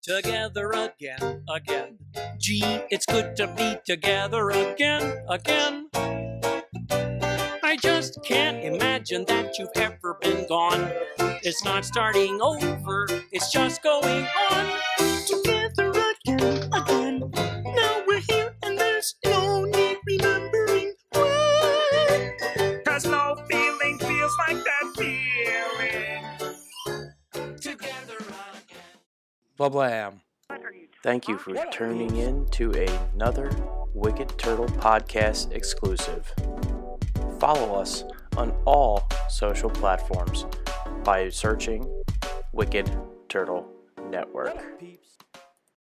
Together again, again. Gee, it's good to be together again, again. I just can't imagine that you've ever been gone. It's not starting over, it's just going on. Together again, again.
Blam. Thank you for tuning in to another Wicked Turtle Podcast exclusive. Follow us on all social platforms by searching Wicked Turtle Network.
Peeps.